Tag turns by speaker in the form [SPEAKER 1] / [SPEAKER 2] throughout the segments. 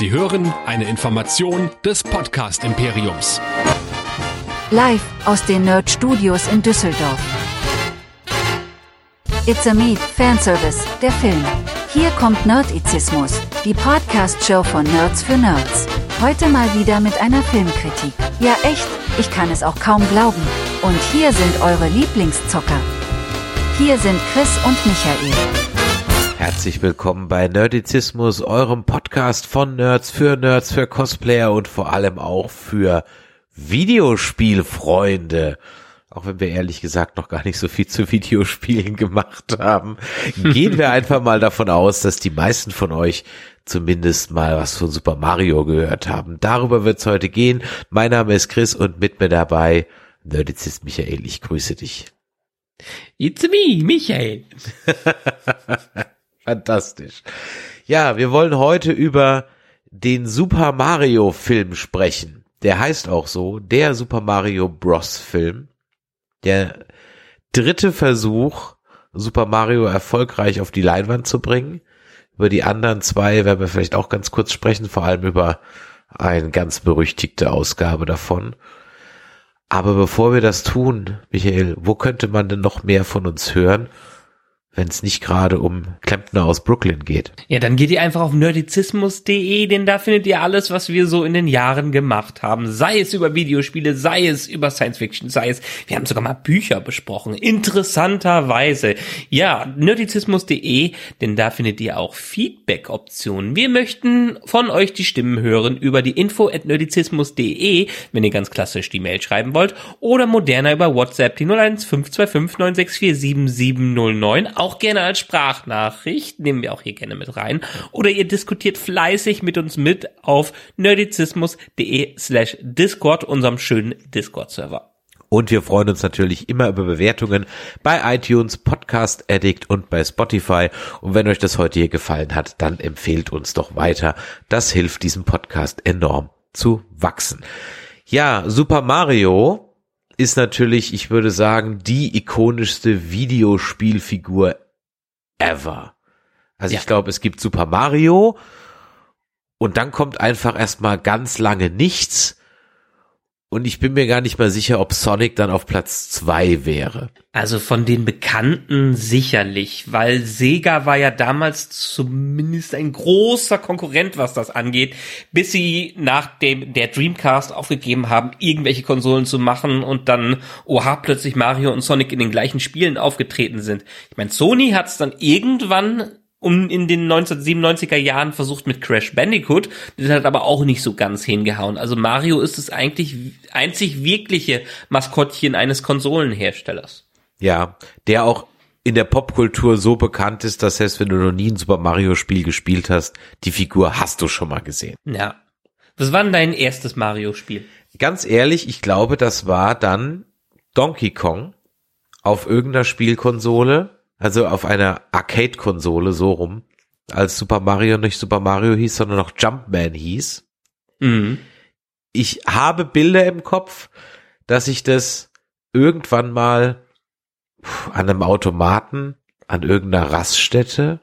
[SPEAKER 1] Sie hören eine Information des Podcast Imperiums.
[SPEAKER 2] Live aus den Nerd Studios in Düsseldorf. It's a Me, Fanservice, der Film. Hier kommt Nerdizismus, die Podcast-Show von Nerds für Nerds. Heute mal wieder mit einer Filmkritik. Ja echt, ich kann es auch kaum glauben. Und hier sind eure Lieblingszocker. Hier sind Chris und Michael.
[SPEAKER 3] Herzlich willkommen bei Nerdizismus, eurem Podcast von Nerds für Nerds, für Cosplayer und vor allem auch für Videospielfreunde. Auch wenn wir ehrlich gesagt noch gar nicht so viel zu Videospielen gemacht haben, gehen wir einfach mal davon aus, dass die meisten von euch zumindest mal was von Super Mario gehört haben. Darüber wird es heute gehen. Mein Name ist Chris und mit mir dabei Nerdizist Michael. Ich grüße dich.
[SPEAKER 4] It's me, Michael.
[SPEAKER 3] Fantastisch. Ja, wir wollen heute über den Super Mario Film sprechen. Der heißt auch so, der Super Mario Bros. Film. Der dritte Versuch, Super Mario erfolgreich auf die Leinwand zu bringen. Über die anderen zwei werden wir vielleicht auch ganz kurz sprechen, vor allem über eine ganz berüchtigte Ausgabe davon. Aber bevor wir das tun, Michael, wo könnte man denn noch mehr von uns hören? Wenn es nicht gerade um Klempner aus Brooklyn geht.
[SPEAKER 4] Ja, dann geht ihr einfach auf nerdizismus.de, denn da findet ihr alles, was wir so in den Jahren gemacht haben. Sei es über Videospiele, sei es über Science Fiction, sei es, wir haben sogar mal Bücher besprochen. Interessanterweise. Ja, nerdizismus.de, denn da findet ihr auch Feedback-Optionen. Wir möchten von euch die Stimmen hören über die info at nerdizismus.de, wenn ihr ganz klassisch die Mail schreiben wollt, oder moderner über WhatsApp, die 01525 964 7709 auch gerne als Sprachnachricht, nehmen wir auch hier gerne mit rein. Oder ihr diskutiert fleißig mit uns mit auf nerdizismus.de slash Discord, unserem schönen Discord-Server.
[SPEAKER 3] Und wir freuen uns natürlich immer über Bewertungen bei iTunes, Podcast Addict und bei Spotify. Und wenn euch das heute hier gefallen hat, dann empfehlt uns doch weiter. Das hilft diesem Podcast enorm zu wachsen. Ja, Super Mario ist natürlich, ich würde sagen, die ikonischste Videospielfigur ever. Also ja. ich glaube, es gibt Super Mario und dann kommt einfach erstmal ganz lange nichts und ich bin mir gar nicht mal sicher, ob Sonic dann auf Platz zwei wäre.
[SPEAKER 4] Also von den Bekannten sicherlich, weil Sega war ja damals zumindest ein großer Konkurrent, was das angeht, bis sie nach dem der Dreamcast aufgegeben haben, irgendwelche Konsolen zu machen und dann, oha, plötzlich Mario und Sonic in den gleichen Spielen aufgetreten sind. Ich meine, Sony hat es dann irgendwann um in den 1997er Jahren versucht mit Crash Bandicoot, das hat aber auch nicht so ganz hingehauen. Also Mario ist es eigentlich einzig wirkliche Maskottchen eines Konsolenherstellers.
[SPEAKER 3] Ja, der auch in der Popkultur so bekannt ist, dass heißt, wenn du noch nie ein Super Mario Spiel gespielt hast, die Figur hast du schon mal gesehen.
[SPEAKER 4] Ja. Was war denn dein erstes Mario Spiel?
[SPEAKER 3] Ganz ehrlich, ich glaube, das war dann Donkey Kong auf irgendeiner Spielkonsole also auf einer Arcade-Konsole so rum, als Super Mario nicht Super Mario hieß, sondern noch Jumpman hieß. Mhm. Ich habe Bilder im Kopf, dass ich das irgendwann mal an einem Automaten an irgendeiner Raststätte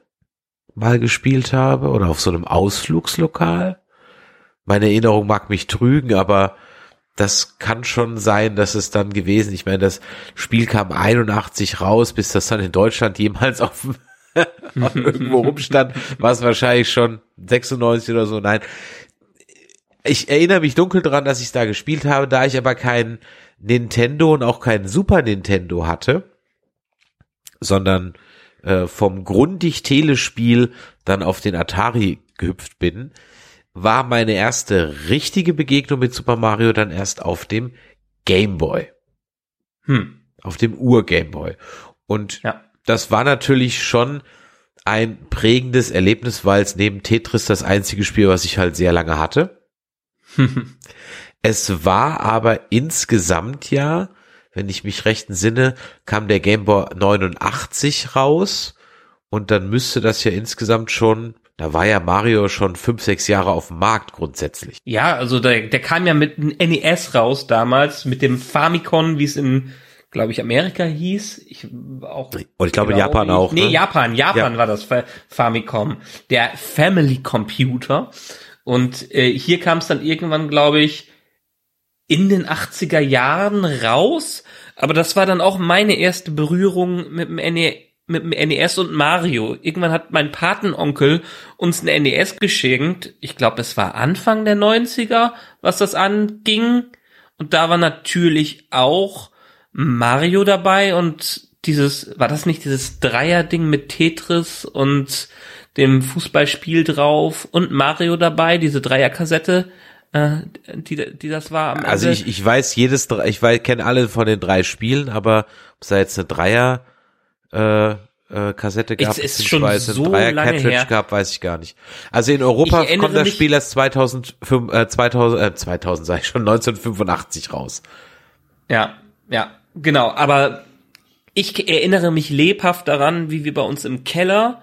[SPEAKER 3] mal gespielt habe oder auf so einem Ausflugslokal. Meine Erinnerung mag mich trügen, aber das kann schon sein, dass es dann gewesen. Ich meine, das Spiel kam 81 raus, bis das dann in Deutschland jemals auf irgendwo rumstand, war es wahrscheinlich schon 96 oder so. Nein, ich erinnere mich dunkel dran, dass ich da gespielt habe, da ich aber kein Nintendo und auch kein Super Nintendo hatte, sondern äh, vom grundig Telespiel dann auf den Atari gehüpft bin, war meine erste richtige Begegnung mit Super Mario dann erst auf dem Game Boy. Hm. Auf dem Ur-Game Boy. Und ja. das war natürlich schon ein prägendes Erlebnis, weil es neben Tetris das einzige Spiel, was ich halt sehr lange hatte. es war aber insgesamt ja, wenn ich mich recht entsinne, kam der Game Boy 89 raus und dann müsste das ja insgesamt schon da war ja Mario schon fünf, sechs Jahre auf dem Markt grundsätzlich.
[SPEAKER 4] Ja, also der, der kam ja mit einem NES raus damals, mit dem Famicom, wie es in, glaube ich, Amerika hieß. Ich auch.
[SPEAKER 3] Und ich glaube in Japan ich. auch.
[SPEAKER 4] Nee, ne? Japan, Japan ja. war das Famicom. Der Family Computer. Und äh, hier kam es dann irgendwann, glaube ich, in den 80er Jahren raus. Aber das war dann auch meine erste Berührung mit dem, NE mit dem NES und Mario. Irgendwann hat mein Patenonkel uns ein NES geschenkt. Ich glaube, es war Anfang der 90er, was das anging. Und da war natürlich auch Mario dabei und dieses, war das nicht dieses Dreier-Ding mit Tetris und dem Fußballspiel drauf und Mario dabei, diese Dreierkassette? äh, die, die das war.
[SPEAKER 3] Also ich, ich weiß jedes, ich weiß, kenne alle von den drei Spielen, aber ob es da jetzt eine Dreier äh, äh, Kassette gab,
[SPEAKER 4] es ist schon so
[SPEAKER 3] ein Dreier Cartridge her. gab, weiß ich gar nicht. Also in Europa kommt das Spiel erst 2005, äh, 2000, äh, 2000 sag ich schon, 1985 raus.
[SPEAKER 4] Ja, ja, genau. Aber ich erinnere mich lebhaft daran, wie wir bei uns im Keller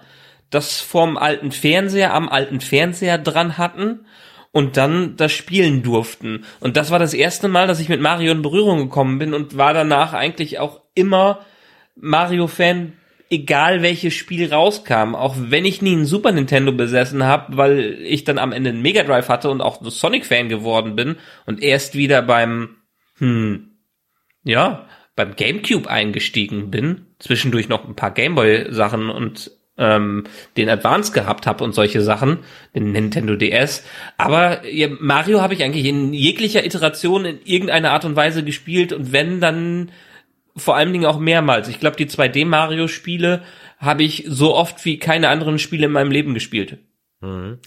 [SPEAKER 4] das vom alten Fernseher am alten Fernseher dran hatten und dann das spielen durften. Und das war das erste Mal, dass ich mit Mario in Berührung gekommen bin und war danach eigentlich auch immer Mario-Fan, egal welches Spiel rauskam. Auch wenn ich nie einen Super Nintendo besessen habe, weil ich dann am Ende einen Mega Drive hatte und auch Sonic-Fan geworden bin und erst wieder beim, hm, ja, beim GameCube eingestiegen bin. Zwischendurch noch ein paar Gameboy-Sachen und ähm, den Advance gehabt habe und solche Sachen, den Nintendo DS. Aber ja, Mario habe ich eigentlich in jeglicher Iteration in irgendeiner Art und Weise gespielt und wenn, dann vor allen Dingen auch mehrmals. Ich glaube, die 2D-Mario-Spiele habe ich so oft wie keine anderen Spiele in meinem Leben gespielt.
[SPEAKER 3] Mhm.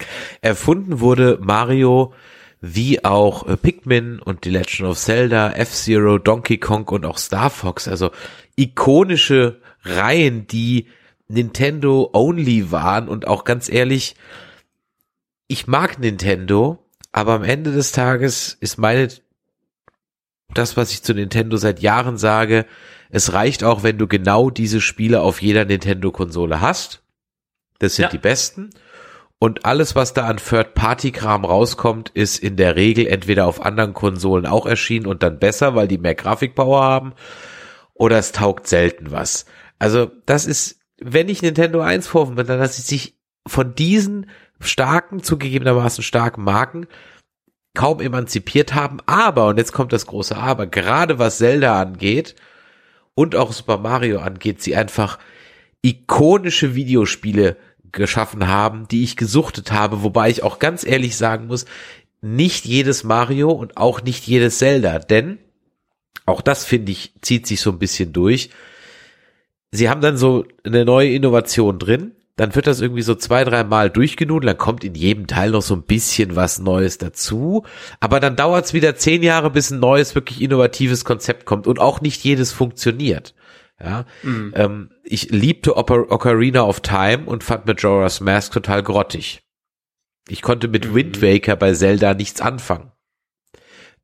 [SPEAKER 3] Erfunden wurde Mario wie auch äh, Pikmin und The Legend of Zelda, F-Zero, Donkey Kong und auch Star Fox, also ikonische Reihen, die Nintendo only waren und auch ganz ehrlich, ich mag Nintendo, aber am Ende des Tages ist meine das, was ich zu Nintendo seit Jahren sage, es reicht auch, wenn du genau diese Spiele auf jeder Nintendo-Konsole hast. Das sind ja. die besten. Und alles, was da an Third-Party-Kram rauskommt, ist in der Regel entweder auf anderen Konsolen auch erschienen und dann besser, weil die mehr Grafikpower haben, oder es taugt selten was. Also das ist wenn ich Nintendo 1 vorwurf, dann dass sie sich von diesen starken, zugegebenermaßen starken Marken kaum emanzipiert haben, aber, und jetzt kommt das große Aber, gerade was Zelda angeht und auch Super Mario angeht, sie einfach ikonische Videospiele geschaffen haben, die ich gesuchtet habe, wobei ich auch ganz ehrlich sagen muss, nicht jedes Mario und auch nicht jedes Zelda, denn auch das finde ich, zieht sich so ein bisschen durch. Sie haben dann so eine neue Innovation drin, dann wird das irgendwie so zwei, drei Mal durchgenudelt, dann kommt in jedem Teil noch so ein bisschen was Neues dazu, aber dann dauert es wieder zehn Jahre, bis ein neues, wirklich innovatives Konzept kommt und auch nicht jedes funktioniert. Ja, mhm. ähm, ich liebte Ocar Ocarina of Time und fand Majora's Mask total grottig. Ich konnte mit mhm. Wind Waker bei Zelda nichts anfangen.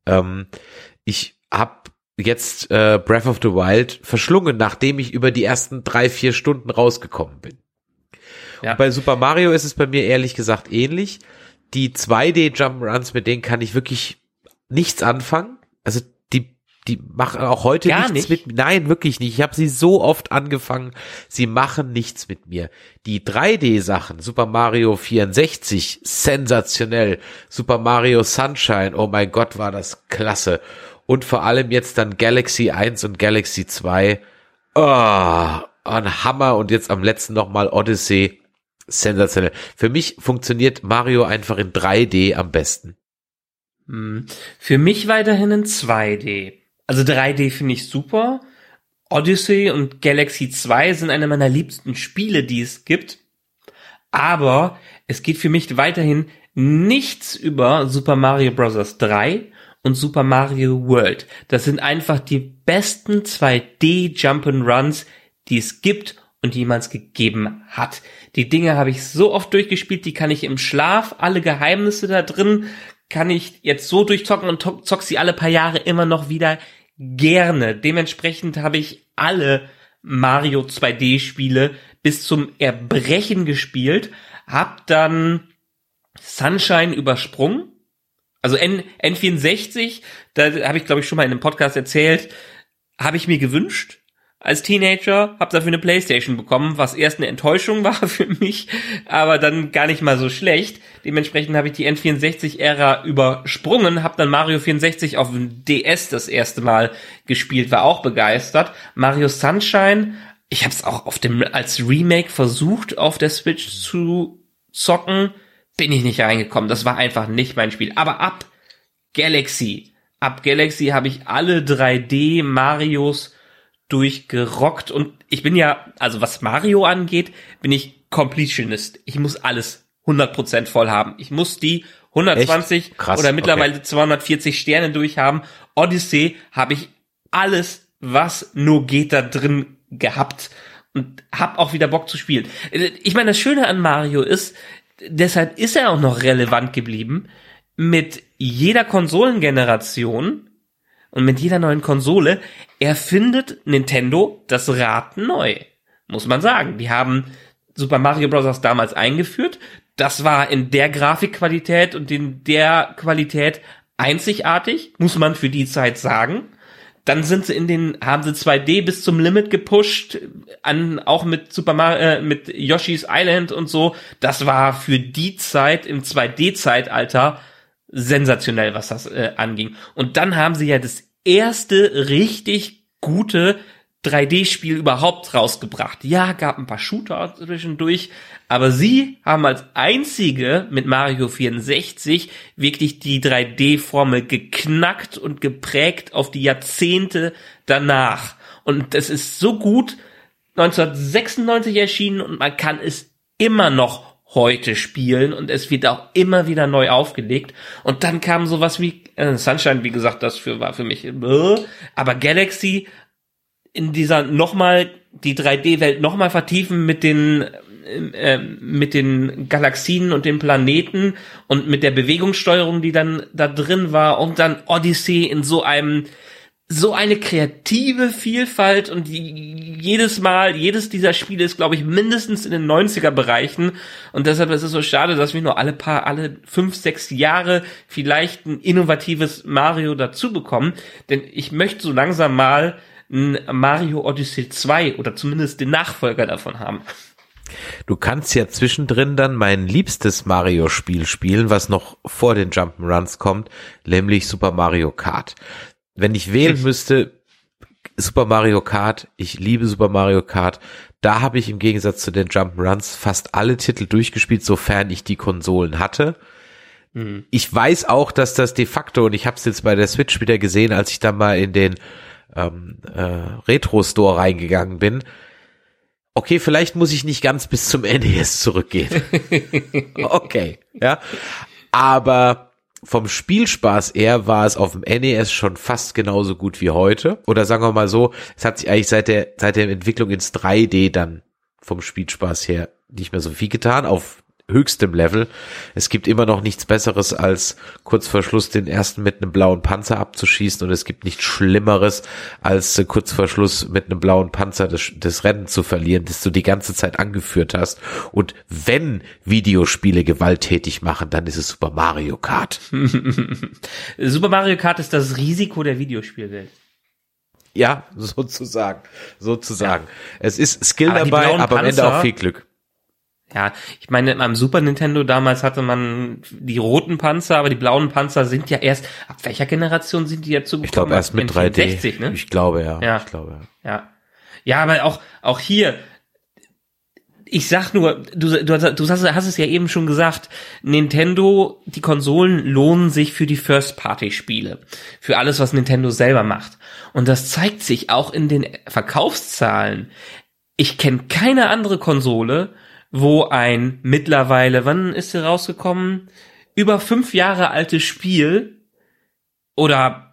[SPEAKER 3] Ähm, ich habe jetzt äh, Breath of the Wild verschlungen, nachdem ich über die ersten drei, vier Stunden rausgekommen bin. Ja. bei Super Mario ist es bei mir ehrlich gesagt ähnlich. Die 2D Jump'n'Runs, mit denen kann ich wirklich nichts anfangen. Also die, die machen auch heute
[SPEAKER 4] Gar
[SPEAKER 3] nichts
[SPEAKER 4] nicht?
[SPEAKER 3] mit Nein, wirklich nicht. Ich habe sie so oft angefangen. Sie machen nichts mit mir. Die 3D-Sachen, Super Mario 64, sensationell. Super Mario Sunshine, oh mein Gott, war das klasse und vor allem jetzt dann Galaxy 1 und Galaxy 2. Oh, ein Hammer und jetzt am letzten nochmal Odyssey. Sensationell. Für mich funktioniert Mario einfach in 3D am besten.
[SPEAKER 4] Hm. Für mich weiterhin in 2D. Also 3D finde ich super. Odyssey und Galaxy 2 sind eine meiner liebsten Spiele, die es gibt. Aber es geht für mich weiterhin nichts über Super Mario Bros. 3 und Super Mario World. Das sind einfach die besten 2D Jump'n'Runs, die es gibt und jemals gegeben hat. Die Dinge habe ich so oft durchgespielt, die kann ich im Schlaf, alle Geheimnisse da drin, kann ich jetzt so durchzocken und zock sie alle paar Jahre immer noch wieder gerne. Dementsprechend habe ich alle Mario 2D Spiele bis zum Erbrechen gespielt, hab dann Sunshine übersprungen, also N, N64, da habe ich glaube ich schon mal in einem Podcast erzählt, habe ich mir gewünscht, als Teenager, habe dafür eine Playstation bekommen, was erst eine Enttäuschung war für mich, aber dann gar nicht mal so schlecht. Dementsprechend habe ich die N64-Ära übersprungen, habe dann Mario 64 auf dem DS das erste Mal gespielt, war auch begeistert. Mario Sunshine, ich habe es auch auf dem als Remake versucht, auf der Switch zu zocken, bin ich nicht reingekommen. Das war einfach nicht mein Spiel. Aber ab Galaxy, ab Galaxy habe ich alle 3D Marios durchgerockt und ich bin ja, also was Mario angeht, bin ich Completionist. Ich muss alles 100% voll haben. Ich muss die 120 Krass, oder mittlerweile okay. 240 Sterne durchhaben. Odyssey habe ich alles, was nur geht, da drin gehabt und hab auch wieder Bock zu spielen. Ich meine, das Schöne an Mario ist, deshalb ist er auch noch relevant geblieben. Mit jeder Konsolengeneration und mit jeder neuen Konsole erfindet Nintendo das Rad neu. Muss man sagen. Die haben Super Mario Bros. damals eingeführt. Das war in der Grafikqualität und in der Qualität einzigartig, muss man für die Zeit sagen. Dann sind sie in den, haben sie 2D bis zum Limit gepusht, an, auch mit Super Mario, äh, mit Yoshi's Island und so. Das war für die Zeit im 2D-Zeitalter sensationell, was das äh, anging. Und dann haben sie ja das erste richtig gute 3D-Spiel überhaupt rausgebracht. Ja, gab ein paar Shooter zwischendurch, aber sie haben als einzige mit Mario 64 wirklich die 3D-Formel geknackt und geprägt auf die Jahrzehnte danach. Und es ist so gut 1996 erschienen und man kann es immer noch heute spielen und es wird auch immer wieder neu aufgelegt. Und dann kam sowas wie äh, Sunshine, wie gesagt, das für, war für mich, äh, aber Galaxy in dieser nochmal die 3D-Welt nochmal vertiefen mit den äh, mit den Galaxien und den Planeten und mit der Bewegungssteuerung, die dann da drin war und dann Odyssey in so einem so eine kreative Vielfalt und jedes Mal, jedes dieser Spiele ist, glaube ich, mindestens in den 90er Bereichen und deshalb ist es so schade, dass wir nur alle paar, alle fünf, sechs Jahre vielleicht ein innovatives Mario dazu bekommen, denn ich möchte so langsam mal ein Mario Odyssey 2 oder zumindest den Nachfolger davon haben.
[SPEAKER 3] Du kannst ja zwischendrin dann mein liebstes Mario-Spiel spielen, was noch vor den Jump'n'Runs kommt, nämlich Super Mario Kart wenn ich wählen müsste, Super Mario Kart, ich liebe Super Mario Kart, da habe ich im Gegensatz zu den Jump'n'Runs fast alle Titel durchgespielt, sofern ich die Konsolen hatte. Mhm. Ich weiß auch, dass das de facto, und ich habe es jetzt bei der Switch wieder gesehen, als ich dann mal in den ähm, äh, Retro-Store reingegangen bin, okay, vielleicht muss ich nicht ganz bis zum NES zurückgehen. okay, ja. Aber vom Spielspaß eher war es auf dem NES schon fast genauso gut wie heute. Oder sagen wir mal so, es hat sich eigentlich seit der, seit der Entwicklung ins 3D dann vom Spielspaß her nicht mehr so viel getan. Auf höchstem Level. Es gibt immer noch nichts Besseres, als kurz vor Schluss den ersten mit einem blauen Panzer abzuschießen und es gibt nichts Schlimmeres, als äh, kurz vor Schluss mit einem blauen Panzer das, das Rennen zu verlieren, das du die ganze Zeit angeführt hast. Und wenn Videospiele gewalttätig machen, dann ist es Super Mario Kart.
[SPEAKER 4] Super Mario Kart ist das Risiko der Videospielwelt.
[SPEAKER 3] Ja, sozusagen, sozusagen. Ja. Es ist Skill aber dabei, aber am Ende auch viel Glück.
[SPEAKER 4] Ja, ich meine, am Super Nintendo damals hatte man die roten Panzer, aber die blauen Panzer sind ja erst, ab welcher Generation sind die jetzt so
[SPEAKER 3] Ich glaube erst mit 3D. 60, ne? Ich glaube, ja.
[SPEAKER 4] ja.
[SPEAKER 3] Ich glaube,
[SPEAKER 4] ja. Ja, ja aber auch, auch hier, ich sag nur, du, du, du hast, hast es ja eben schon gesagt, Nintendo, die Konsolen lohnen sich für die First-Party-Spiele. Für alles, was Nintendo selber macht. Und das zeigt sich auch in den Verkaufszahlen. Ich kenne keine andere Konsole, wo ein mittlerweile, wann ist sie rausgekommen? Über fünf Jahre altes Spiel oder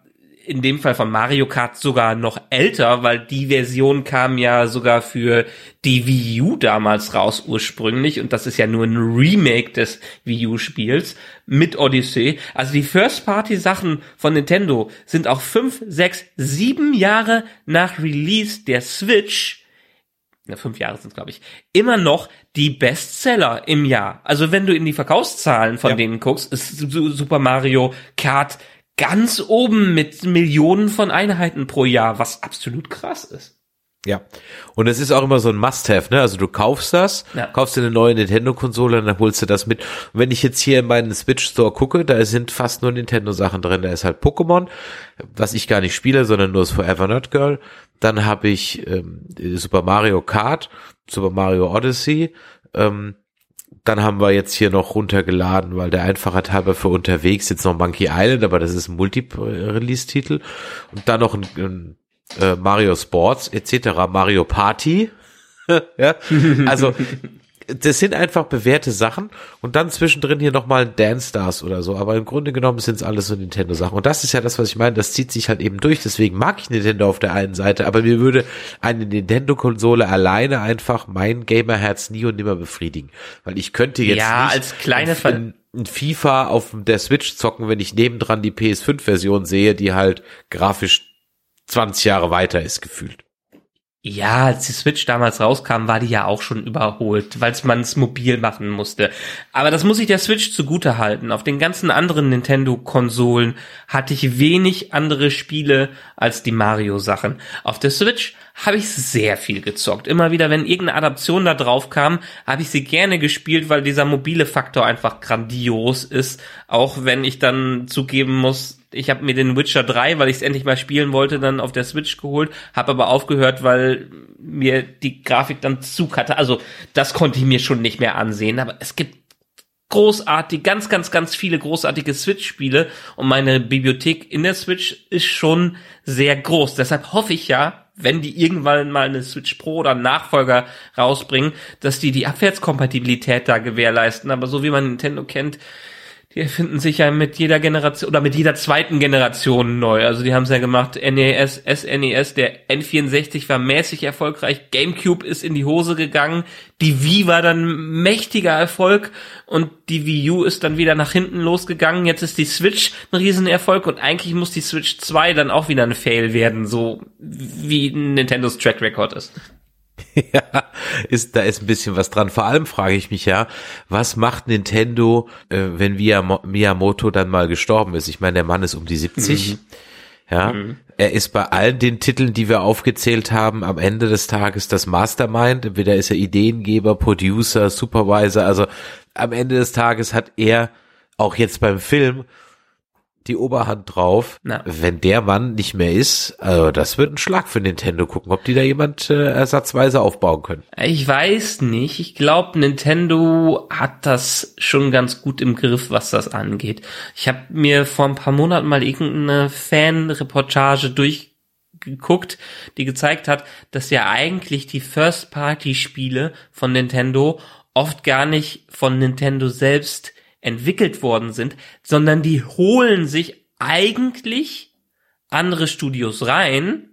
[SPEAKER 4] in dem Fall von Mario Kart sogar noch älter, weil die Version kam ja sogar für die Wii U damals raus ursprünglich und das ist ja nur ein Remake des Wii U Spiels mit Odyssey. Also die First Party Sachen von Nintendo sind auch fünf, sechs, sieben Jahre nach Release der Switch na, fünf Jahre sind glaube ich, immer noch die Bestseller im Jahr. Also wenn du in die Verkaufszahlen von ja. denen guckst, ist Super Mario Kart ganz oben mit Millionen von Einheiten pro Jahr, was absolut krass ist.
[SPEAKER 3] Ja. Und es ist auch immer so ein Must-Have, ne? Also du kaufst das,
[SPEAKER 4] Ja.
[SPEAKER 3] kaufst dir eine neue Nintendo-Konsole und dann holst du das mit. Und wenn ich jetzt hier in meinen Switch-Store gucke, da sind fast nur Nintendo-Sachen drin. Da ist halt Pokémon, was ich gar nicht spiele, sondern nur das Forever Not Girl. Dann habe ich ähm, Super Mario Kart, Super Mario Odyssey. Ähm, dann haben wir jetzt hier noch runtergeladen, weil der Einfachheit halber für unterwegs jetzt noch Monkey Island, aber das ist ein Multi-Release-Titel. Und dann noch ein, ein äh, Mario Sports etc., Mario Party. ja, also das sind einfach bewährte Sachen und dann zwischendrin hier nochmal ein Dance Stars oder so, aber im Grunde genommen sind es alles so Nintendo-Sachen. Und das ist ja das, was ich meine, das zieht sich halt eben durch, deswegen mag ich Nintendo auf der einen Seite, aber mir würde eine Nintendo-Konsole alleine einfach mein Gamerherz nie und nimmer befriedigen, weil ich könnte jetzt
[SPEAKER 4] Ja, als kleine
[SPEAKER 3] ein, ein FIFA auf der Switch zocken, wenn ich nebendran die PS5-Version sehe, die halt grafisch 20 Jahre weiter ist gefühlt.
[SPEAKER 4] Ja, als die Switch damals rauskam, war die ja auch schon überholt, weil man es mobil machen musste. Aber das muss ich der Switch zugute halten. Auf den ganzen anderen Nintendo-Konsolen hatte ich wenig andere Spiele als die Mario-Sachen. Auf der Switch habe ich sehr viel gezockt. Immer wieder, wenn irgendeine Adaption da drauf kam, habe ich sie gerne gespielt, weil dieser mobile Faktor einfach grandios ist. Auch wenn ich dann zugeben muss, ich habe mir den Witcher 3, weil ich es endlich mal spielen wollte, dann auf der Switch geholt, habe aber aufgehört, weil mir die Grafik dann zu hatte. Also das konnte ich mir schon nicht mehr ansehen. Aber es gibt großartig, ganz, ganz, ganz viele großartige Switch-Spiele und meine Bibliothek in der Switch ist schon sehr groß. Deshalb hoffe ich ja, wenn die irgendwann mal eine Switch Pro oder Nachfolger rausbringen, dass die die Abwärtskompatibilität da gewährleisten. Aber so wie man Nintendo kennt, die erfinden sich ja mit jeder Generation oder mit jeder zweiten Generation neu. Also die haben es ja gemacht, NES, SNES, der N64 war mäßig erfolgreich, GameCube ist in die Hose gegangen, die Wii war dann mächtiger Erfolg und die Wii U ist dann wieder nach hinten losgegangen. Jetzt ist die Switch ein Riesenerfolg und eigentlich muss die Switch 2 dann auch wieder ein Fail werden, so wie Nintendos Track Record ist.
[SPEAKER 3] Ja, ist, da ist ein bisschen was dran. Vor allem frage ich mich ja, was macht Nintendo, äh, wenn Miyamoto dann mal gestorben ist? Ich meine, der Mann ist um die 70. Ja, er ist bei allen den Titeln, die wir aufgezählt haben, am Ende des Tages das Mastermind. Entweder ist er Ideengeber, Producer, Supervisor. Also am Ende des Tages hat er auch jetzt beim Film die Oberhand drauf.
[SPEAKER 4] Na.
[SPEAKER 3] Wenn der Mann nicht mehr ist, also das wird ein Schlag für Nintendo. Gucken, ob die da jemand äh, ersatzweise aufbauen können.
[SPEAKER 4] Ich weiß nicht. Ich glaube, Nintendo hat das schon ganz gut im Griff, was das angeht. Ich habe mir vor ein paar Monaten mal irgendeine Fan-Reportage durchgeguckt, die gezeigt hat, dass ja eigentlich die First-Party-Spiele von Nintendo oft gar nicht von Nintendo selbst entwickelt worden sind, sondern die holen sich eigentlich andere Studios rein,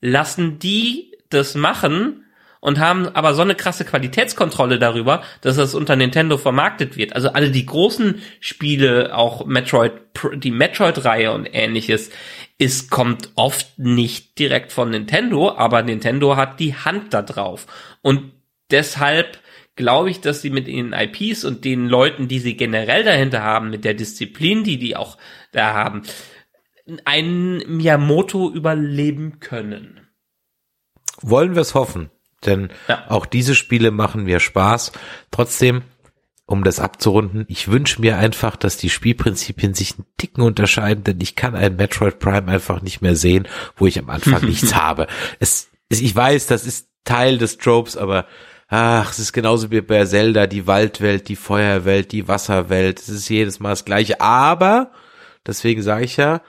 [SPEAKER 4] lassen die das machen und haben aber so eine krasse Qualitätskontrolle darüber, dass das unter Nintendo vermarktet wird. Also alle die großen Spiele, auch Metroid, die Metroid-Reihe und ähnliches, ist, kommt oft nicht direkt von Nintendo, aber Nintendo hat die Hand da drauf. Und deshalb glaube ich, dass sie mit ihren IPs und den Leuten, die sie generell dahinter haben, mit der Disziplin, die die auch da haben, einen Miyamoto überleben können.
[SPEAKER 3] Wollen wir es hoffen, denn
[SPEAKER 4] Ja.
[SPEAKER 3] auch diese Spiele machen mir Spaß. Trotzdem, um das abzurunden, ich wünsche mir einfach, dass die Spielprinzipien sich einen Ticken unterscheiden, denn ich kann ein Metroid Prime einfach nicht mehr sehen, wo ich am Anfang nichts habe. Es, es, ich weiß, das ist Teil des Tropes, aber Ach, es ist genauso wie bei Zelda, die Waldwelt, die Feuerwelt, die Wasserwelt. Es ist jedes Mal das Gleiche. Aber, deswegen sage ich ja,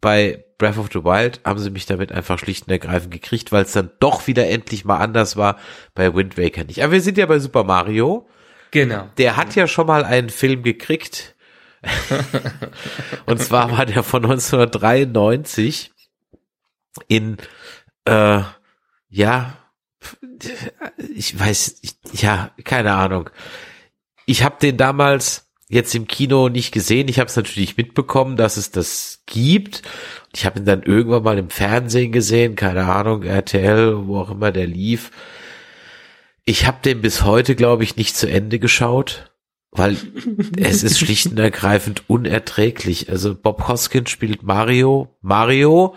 [SPEAKER 3] bei Breath of the Wild haben sie mich damit einfach schlicht und ergreifend gekriegt, weil es dann doch wieder endlich mal anders war. Bei Wind Waker nicht. Aber wir sind ja bei Super Mario.
[SPEAKER 4] Genau.
[SPEAKER 3] Der hat ja schon mal einen Film gekriegt. und zwar war der von 1993 in, äh, ja, ich weiß, ich, ja, keine Ahnung. Ich habe den damals jetzt im Kino nicht gesehen. Ich habe es natürlich mitbekommen, dass es das gibt. Ich habe ihn dann irgendwann mal im Fernsehen gesehen, keine Ahnung, RTL, wo auch immer der lief. Ich habe den bis heute, glaube ich, nicht zu Ende geschaut, weil es ist schlicht und ergreifend unerträglich. Also Bob Hoskins spielt Mario, Mario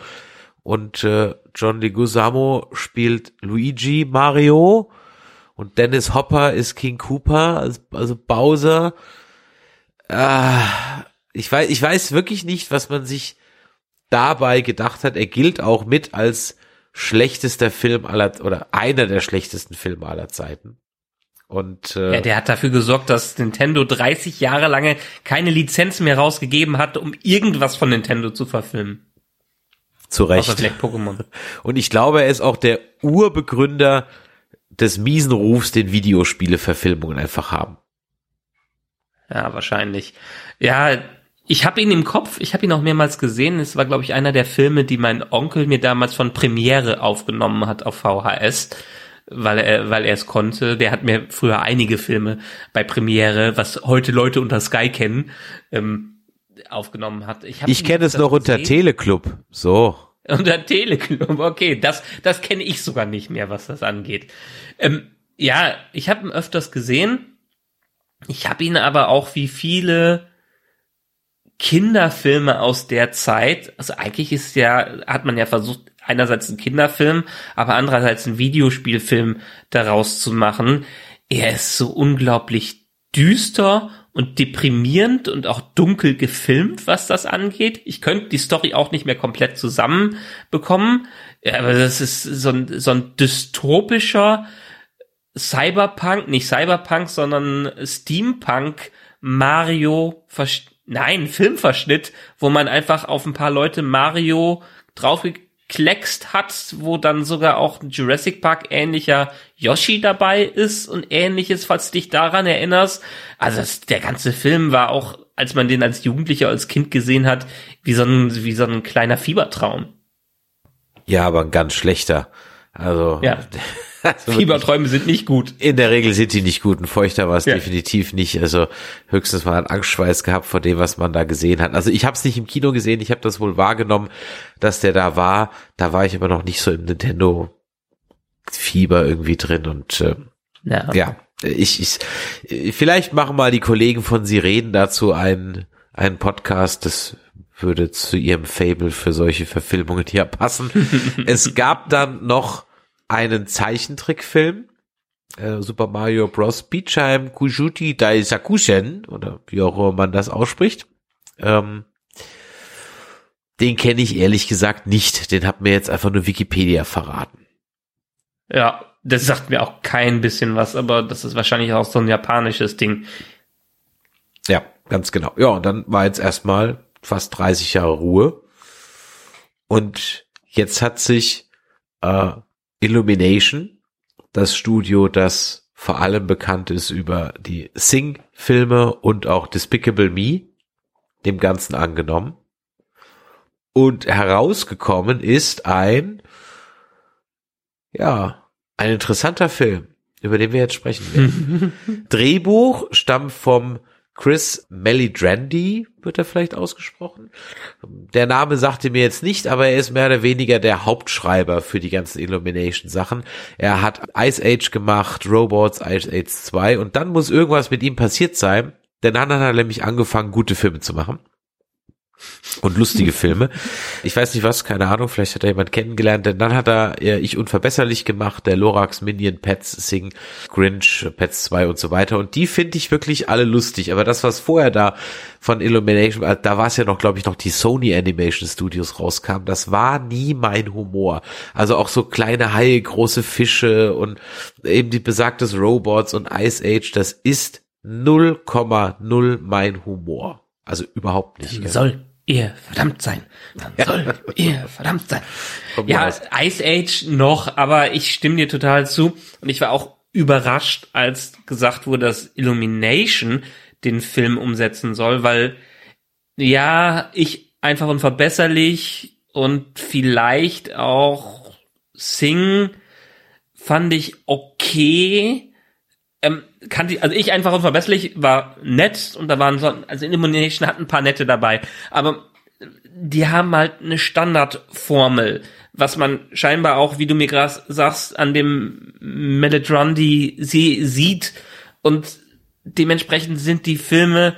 [SPEAKER 3] und äh, John Leguizamo spielt Luigi Mario und Dennis Hopper ist King Cooper, also, also Bowser. Äh, ich weiß, ich weiß wirklich nicht, was man sich dabei gedacht hat. Er gilt auch mit als schlechtester Film aller oder einer der schlechtesten Filme aller Zeiten. Und äh,
[SPEAKER 4] ja, der hat dafür gesorgt, dass Nintendo 30 Jahre lange keine Lizenz mehr rausgegeben hat, um irgendwas von Nintendo zu verfilmen.
[SPEAKER 3] Zu Recht.
[SPEAKER 4] Außer vielleicht Pokémon.
[SPEAKER 3] Und ich glaube, er ist auch der Urbegründer des miesen Rufs, den Videospiele-Verfilmungen einfach haben.
[SPEAKER 4] Ja, wahrscheinlich. Ja, ich habe ihn im Kopf, ich habe ihn auch mehrmals gesehen. Es war, glaube ich, einer der Filme, die mein Onkel mir damals von Premiere aufgenommen hat auf VHS weil er, weil er es konnte. Der hat mir früher einige Filme bei Premiere, was heute Leute unter Sky kennen, ähm, aufgenommen hat.
[SPEAKER 3] Ich, ich kenne es noch unter Teleclub. So.
[SPEAKER 4] Unter Teleclub, okay, das, das kenne ich sogar nicht mehr, was das angeht. Ähm, ja, ich habe ihn öfters gesehen. Ich habe ihn aber auch wie viele Kinderfilme aus der Zeit, also eigentlich ist ja, hat man ja versucht, einerseits einen Kinderfilm, aber andererseits einen Videospielfilm daraus zu machen. Er ist so unglaublich düster und deprimierend und auch dunkel gefilmt, was das angeht. Ich könnte die Story auch nicht mehr komplett zusammenbekommen, aber das ist so ein, so ein dystopischer Cyberpunk, nicht Cyberpunk, sondern Steampunk Mario, nein, Filmverschnitt, wo man einfach auf ein paar Leute Mario draufgekriegt gekleckst hat, wo dann sogar auch ein Jurassic Park ähnlicher Yoshi dabei ist und ähnliches, falls du dich daran erinnerst. Also das, der ganze Film war auch, als man den als Jugendlicher, als Kind gesehen hat, wie so ein, wie so ein kleiner Fiebertraum.
[SPEAKER 3] Ja, aber ein ganz schlechter. Also
[SPEAKER 4] ja. Fieberträume sind nicht gut.
[SPEAKER 3] In der Regel sind die nicht gut. Ein Feuchter war es ja. definitiv nicht. Also höchstens mal einen Angstschweiß gehabt vor dem, was man da gesehen hat. Also ich habe es nicht im Kino gesehen. Ich habe das wohl wahrgenommen, dass der da war. Da war ich aber noch nicht so im Nintendo Fieber irgendwie drin und äh, ja. ja, ich, ich vielleicht machen mal die Kollegen von Sie reden dazu einen einen Podcast. Das würde zu ihrem Fable für solche Verfilmungen hier passen. es gab dann noch einen Zeichentrickfilm, äh, Super Mario Bros. Beachheim Kujuti Daisakushen, oder wie auch immer man das ausspricht. Ähm, den kenne ich ehrlich gesagt nicht. Den hat mir jetzt einfach nur Wikipedia verraten.
[SPEAKER 4] Ja, das sagt mir auch kein bisschen was, aber das ist wahrscheinlich auch so ein japanisches Ding.
[SPEAKER 3] Ja, ganz genau. Ja, und dann war jetzt erstmal fast 30 Jahre Ruhe. Und jetzt hat sich äh, Illumination, das Studio, das vor allem bekannt ist über die Sing-Filme und auch Despicable Me, dem Ganzen angenommen. Und herausgekommen ist ein, ja, ein interessanter Film, über den wir jetzt sprechen werden. Drehbuch stammt vom Chris Melidrandy wird er vielleicht ausgesprochen. Der Name sagte mir jetzt nicht, aber er ist mehr oder weniger der Hauptschreiber für die ganzen Illumination-Sachen. Er hat Ice Age gemacht, Robots, Ice Age 2 und dann muss irgendwas mit ihm passiert sein, denn dann hat er nämlich angefangen, gute Filme zu machen und lustige Filme. Ich weiß nicht was, keine Ahnung, vielleicht hat er jemand kennengelernt, denn dann hat er äh, Ich unverbesserlich gemacht, der Lorax Minion, Pets Sing, Grinch, Pets 2 und so weiter. Und die finde ich wirklich alle lustig. Aber das, was vorher da von Illumination, äh, da war es ja noch, glaube ich, noch die Sony Animation Studios rauskam, das war nie mein Humor. Also auch so kleine Haie, große Fische und eben die besagtes Robots und Ice Age, das ist 0,0 mein Humor. Also überhaupt nicht.
[SPEAKER 4] Soll ihr verdammt sein. Dann soll ihr verdammt sein. Ja, Ice Age noch, aber ich stimme dir total zu. Und ich war auch überrascht, als gesagt wurde, dass Illumination den Film umsetzen soll, weil ja, ich einfach unverbesserlich und vielleicht auch Sing fand ich okay. Ähm, kann die, also ich einfach unverbesserlich, war nett und da waren so, also Illumination hat ein paar nette dabei, aber die haben halt eine Standardformel, was man scheinbar auch, wie du mir gerade sagst, an dem Melodrandi sie sieht und dementsprechend sind die Filme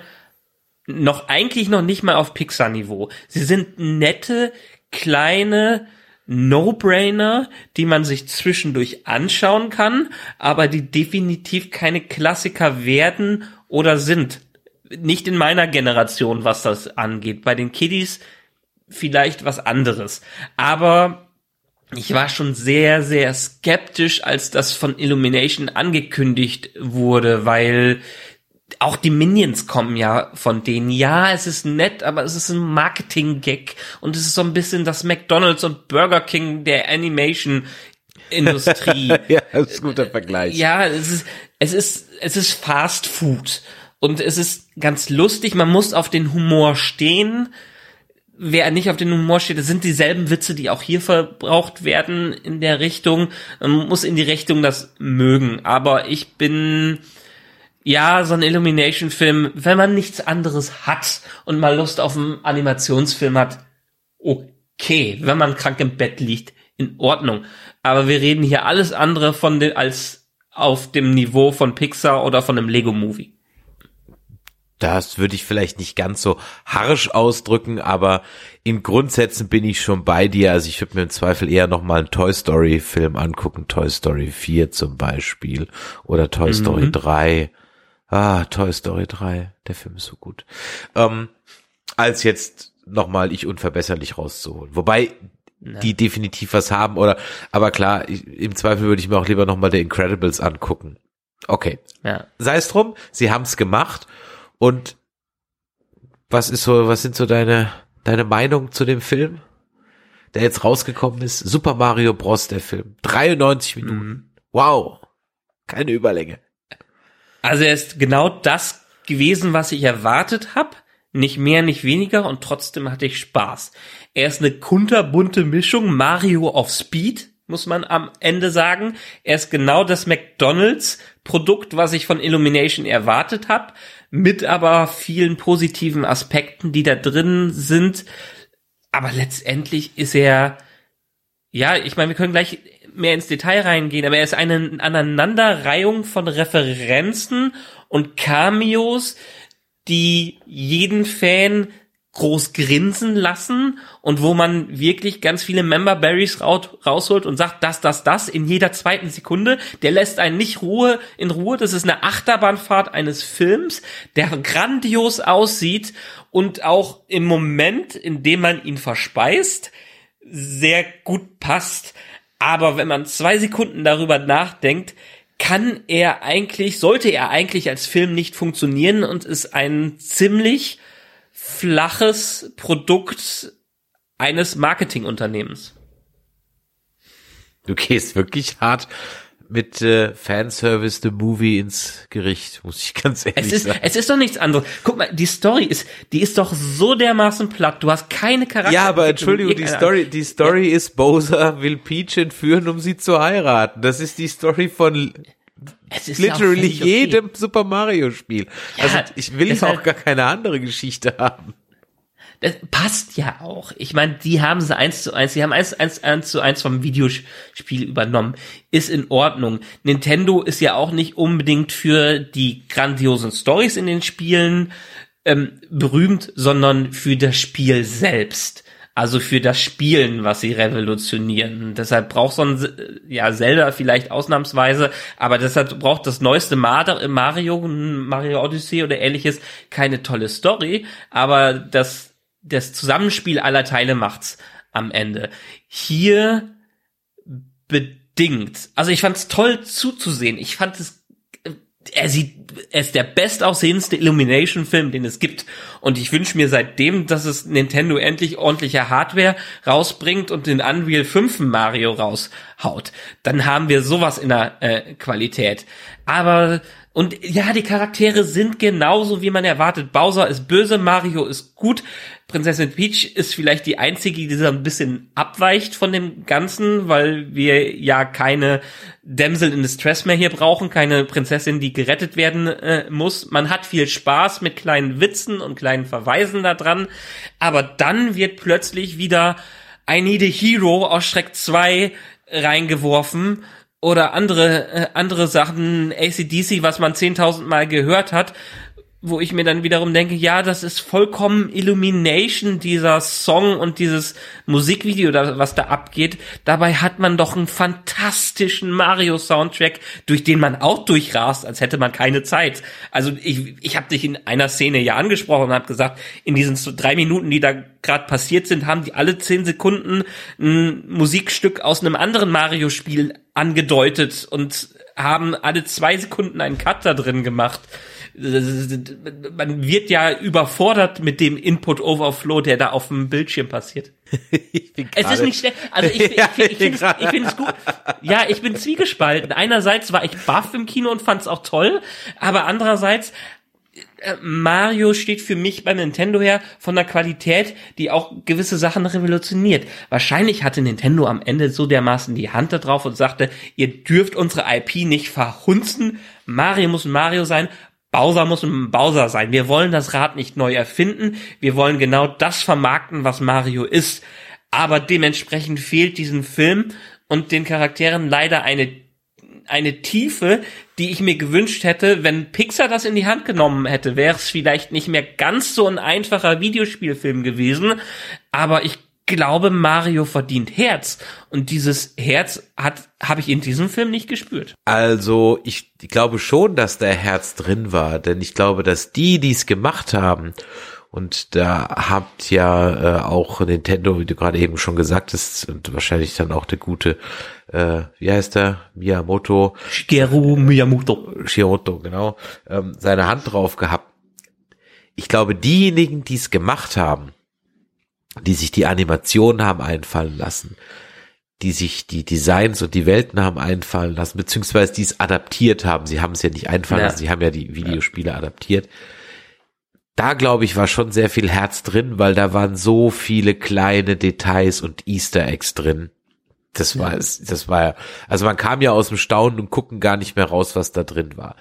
[SPEAKER 4] noch eigentlich noch nicht mal auf Pixar-Niveau. Sie sind nette, kleine, No-Brainer, die man sich zwischendurch anschauen kann, aber die definitiv keine Klassiker werden oder sind. Nicht in meiner Generation, was das angeht. Bei den Kiddies vielleicht was anderes. Aber ich war schon sehr, sehr skeptisch, als das von Illumination angekündigt wurde, weil auch die Minions kommen ja von denen. Ja, es ist nett, aber es ist ein Marketing-Gag und es ist so ein bisschen das McDonald's und Burger King der Animation Industrie.
[SPEAKER 3] ja, das ist ein guter Vergleich.
[SPEAKER 4] Ja, es ist, es ist, es ist Fast Food. Und es ist ganz lustig, man muss auf den Humor stehen. Wer nicht auf den Humor steht, das sind dieselben Witze, die auch hier verbraucht werden in der Richtung. Man muss in die Richtung das mögen. Aber ich bin, ja, so ein Illumination-Film, wenn man nichts anderes hat und mal Lust auf einen Animationsfilm hat, okay. Wenn man krank im Bett liegt, in Ordnung. Aber wir reden hier alles andere von den, als auf dem Niveau von Pixar oder von einem Lego-Movie.
[SPEAKER 3] Das würde ich vielleicht nicht ganz so harsch ausdrücken, aber in Grundsätzen bin ich schon bei dir. Also ich würde mir im Zweifel eher nochmal einen Toy Story Film angucken. Toy Story 4 zum Beispiel oder Toy Story
[SPEAKER 4] Mhm.
[SPEAKER 3] 3. Ah, Toy Story 3. Der Film ist so gut. Ähm, als jetzt nochmal ich unverbesserlich rauszuholen. Wobei die definitiv was haben oder, aber klar, ich, im Zweifel würde ich mir auch lieber nochmal The Incredibles angucken. Okay.
[SPEAKER 4] Ja.
[SPEAKER 3] Sei es drum, sie haben es gemacht und was ist so, was sind so deine, deine Meinung zu dem Film, der jetzt rausgekommen ist? Super Mario Bros. der Film. 93 Minuten.
[SPEAKER 4] Mhm.
[SPEAKER 3] Wow. Keine Überlänge.
[SPEAKER 4] Also er ist genau das gewesen, was ich erwartet habe. Nicht mehr, nicht weniger und trotzdem hatte ich Spaß. Er ist eine kunterbunte Mischung, Mario auf Speed, muss man am Ende sagen. Er ist genau das McDonalds-Produkt, was ich von Illumination erwartet habe, mit aber vielen positiven Aspekten, die da drin sind. Aber letztendlich ist er, ja, ich meine, wir können gleich mehr ins Detail reingehen, aber er ist eine Aneinanderreihung von Referenzen und Cameos, die jeden Fan groß grinsen lassen und wo man wirklich ganz viele Member Berries rausholt und sagt, das, das, das in jeder zweiten Sekunde. Der lässt einen nicht Ruhe in Ruhe. Das ist eine Achterbahnfahrt eines Films, der grandios aussieht und auch im Moment, in dem man ihn verspeist, sehr gut passt. Aber wenn man zwei Sekunden darüber nachdenkt, kann er eigentlich, sollte er eigentlich als Film nicht funktionieren und ist ein ziemlich flaches Produkt eines Marketingunternehmens.
[SPEAKER 3] Du gehst wirklich hart mit äh, Fanservice the Movie ins Gericht, muss ich ganz ehrlich
[SPEAKER 4] Es ist,
[SPEAKER 3] sagen.
[SPEAKER 4] es ist doch nichts anderes. Guck mal, die Story ist, die ist doch so dermaßen platt. Du hast keine Charakter.
[SPEAKER 3] Ja, aber Entschuldigung, die Story, die Story ist, Bowser will Peach entführen, um sie zu heiraten. Das ist die Story von
[SPEAKER 4] es ist ja
[SPEAKER 3] literally
[SPEAKER 4] völlig okay.
[SPEAKER 3] jedem Super Mario Spiel. Also
[SPEAKER 4] Ja,
[SPEAKER 3] ich will
[SPEAKER 4] deshalb-
[SPEAKER 3] auch gar keine andere Geschichte haben.
[SPEAKER 4] Das passt ja auch. Ich meine, die haben sie eins zu eins, die haben eins, eins, eins zu eins vom Videospiel übernommen. Ist in Ordnung. Nintendo ist ja auch nicht unbedingt für die grandiosen Stories in den Spielen ähm, berühmt, sondern für das Spiel selbst. Also für das Spielen, was sie revolutionieren. Deshalb braucht so ein, ja, Zelda vielleicht ausnahmsweise, aber deshalb braucht das neueste Mar- Mario, Mario Odyssey oder ähnliches keine tolle Story, aber das, das Zusammenspiel aller Teile macht's am Ende. Hier bedingt. Also ich fand's toll zuzusehen. Ich fand es er sieht, er ist der bestaussehendste Illumination-Film, den es gibt. Und ich wünsche mir seitdem, dass es Nintendo endlich ordentliche Hardware rausbringt und den Unreal 5 Mario raushaut. Dann haben wir sowas in der äh, Qualität. Aber, und ja, die Charaktere sind genauso, wie man erwartet. Bowser ist böse, Mario ist gut. Prinzessin Peach ist vielleicht die einzige, die so ein bisschen abweicht von dem Ganzen, weil wir ja keine Damsel in Distress mehr hier brauchen, keine Prinzessin, die gerettet werden äh, muss. Man hat viel Spaß mit kleinen Witzen und kleinen Verweisen da dran, aber dann wird plötzlich wieder I Need a Hero aus Shrek 2 reingeworfen oder andere äh, andere Sachen, ACDC, was man 10.000 Mal gehört hat, wo ich mir dann wiederum denke, ja, das ist vollkommen Illumination, dieser Song und dieses Musikvideo, was da abgeht. Dabei hat man doch einen fantastischen Mario-Soundtrack, durch den man auch durchrast, als hätte man keine Zeit. Also ich, ich habe dich in einer Szene ja angesprochen und habe gesagt, in diesen drei Minuten, die da gerade passiert sind, haben die alle zehn Sekunden ein Musikstück aus einem anderen Mario-Spiel angedeutet und haben alle zwei Sekunden einen Cut da drin gemacht man wird ja überfordert mit dem Input Overflow, der da auf dem Bildschirm passiert. es ist nicht schlecht. Also ich, ich, ich, ich finde ich finde es gut. Ja, ich bin zwiegespalten. Einerseits war ich baff im Kino und fand es auch toll, aber andererseits äh, Mario steht für mich bei Nintendo her von der Qualität, die auch gewisse Sachen revolutioniert. Wahrscheinlich hatte Nintendo am Ende so dermaßen die Hand da drauf und sagte, ihr dürft unsere IP nicht verhunzen. Mario muss Mario sein. Bowser muss ein Bowser sein. Wir wollen das Rad nicht neu erfinden. Wir wollen genau das vermarkten, was Mario ist. Aber dementsprechend fehlt diesem Film und den Charakteren leider eine eine Tiefe, die ich mir gewünscht hätte, wenn Pixar das in die Hand genommen hätte, wäre es vielleicht nicht mehr ganz so ein einfacher Videospielfilm gewesen. Aber ich glaube, Mario verdient Herz. Und dieses Herz hat, habe ich in diesem Film nicht gespürt.
[SPEAKER 3] Also, ich, ich glaube schon, dass da Herz drin war, denn ich glaube, dass die, die es gemacht haben, und da habt ja äh, auch Nintendo, wie du gerade eben schon gesagt hast, und wahrscheinlich dann auch der gute, äh, wie heißt der, Miyamoto?
[SPEAKER 4] Shigeru Miyamoto.
[SPEAKER 3] Shiroto, genau, ähm, seine Hand drauf gehabt. Ich glaube, diejenigen, die es gemacht haben, die sich die Animationen haben einfallen lassen, die sich die Designs und die Welten haben einfallen lassen, beziehungsweise die es adaptiert haben. Sie haben es ja nicht einfallen ja. lassen, sie haben ja die Videospiele ja. adaptiert. Da glaube ich war schon sehr viel Herz drin, weil da waren so viele kleine Details und Easter Eggs drin. Das war es, das war, also man kam ja aus dem Staunen und gucken gar nicht mehr raus, was da drin war.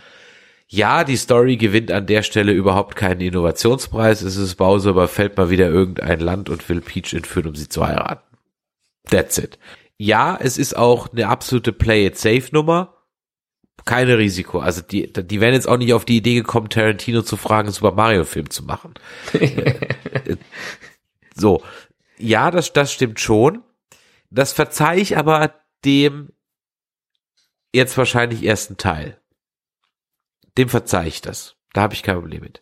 [SPEAKER 3] Ja, die Story gewinnt an der Stelle überhaupt keinen Innovationspreis. Es ist Bowser, aber fällt mal wieder irgendein Land und will Peach entführen, um sie zu heiraten. That's it. Ja, es ist auch eine absolute Play-it-safe-Nummer. Keine Risiko. Also die, die wären jetzt auch nicht auf die Idee gekommen, Tarantino zu fragen, einen Super Mario-Film zu machen. so. Ja, das, das stimmt schon. Das verzeih ich aber dem jetzt wahrscheinlich ersten Teil dem verzeih ich das. Da habe ich kein Problem mit.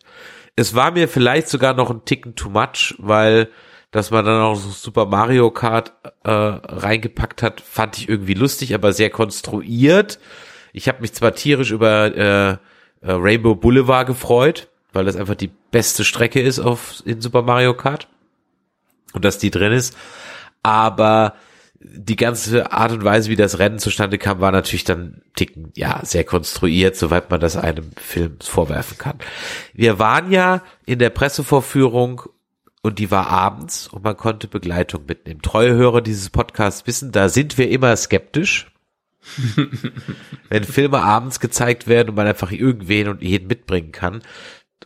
[SPEAKER 3] Es war mir vielleicht sogar noch ein Ticken too much, weil dass man dann auch so Super Mario Kart äh, reingepackt hat, fand ich irgendwie lustig, aber sehr konstruiert. Ich habe mich zwar tierisch über äh, äh, Rainbow Boulevard gefreut, weil das einfach die beste Strecke ist auf in Super Mario Kart und dass die drin ist, aber die ganze Art und Weise, wie das Rennen zustande kam, war natürlich dann ticken, ja, sehr konstruiert, soweit man das einem Film vorwerfen kann. Wir waren ja in der Pressevorführung und die war abends und man konnte Begleitung mitnehmen. Treue Hörer dieses Podcasts wissen, da sind wir immer skeptisch. wenn Filme abends gezeigt werden und man einfach irgendwen und jeden mitbringen kann.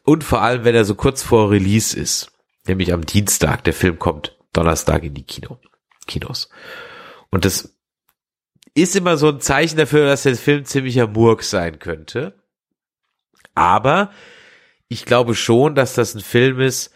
[SPEAKER 3] Und vor allem, wenn er so kurz vor Release ist. Nämlich am Dienstag. Der Film kommt Donnerstag in die Kino. Kinos. Und das ist immer so ein Zeichen dafür, dass der Film ziemlicher Murk sein könnte. Aber ich glaube schon, dass das ein Film ist,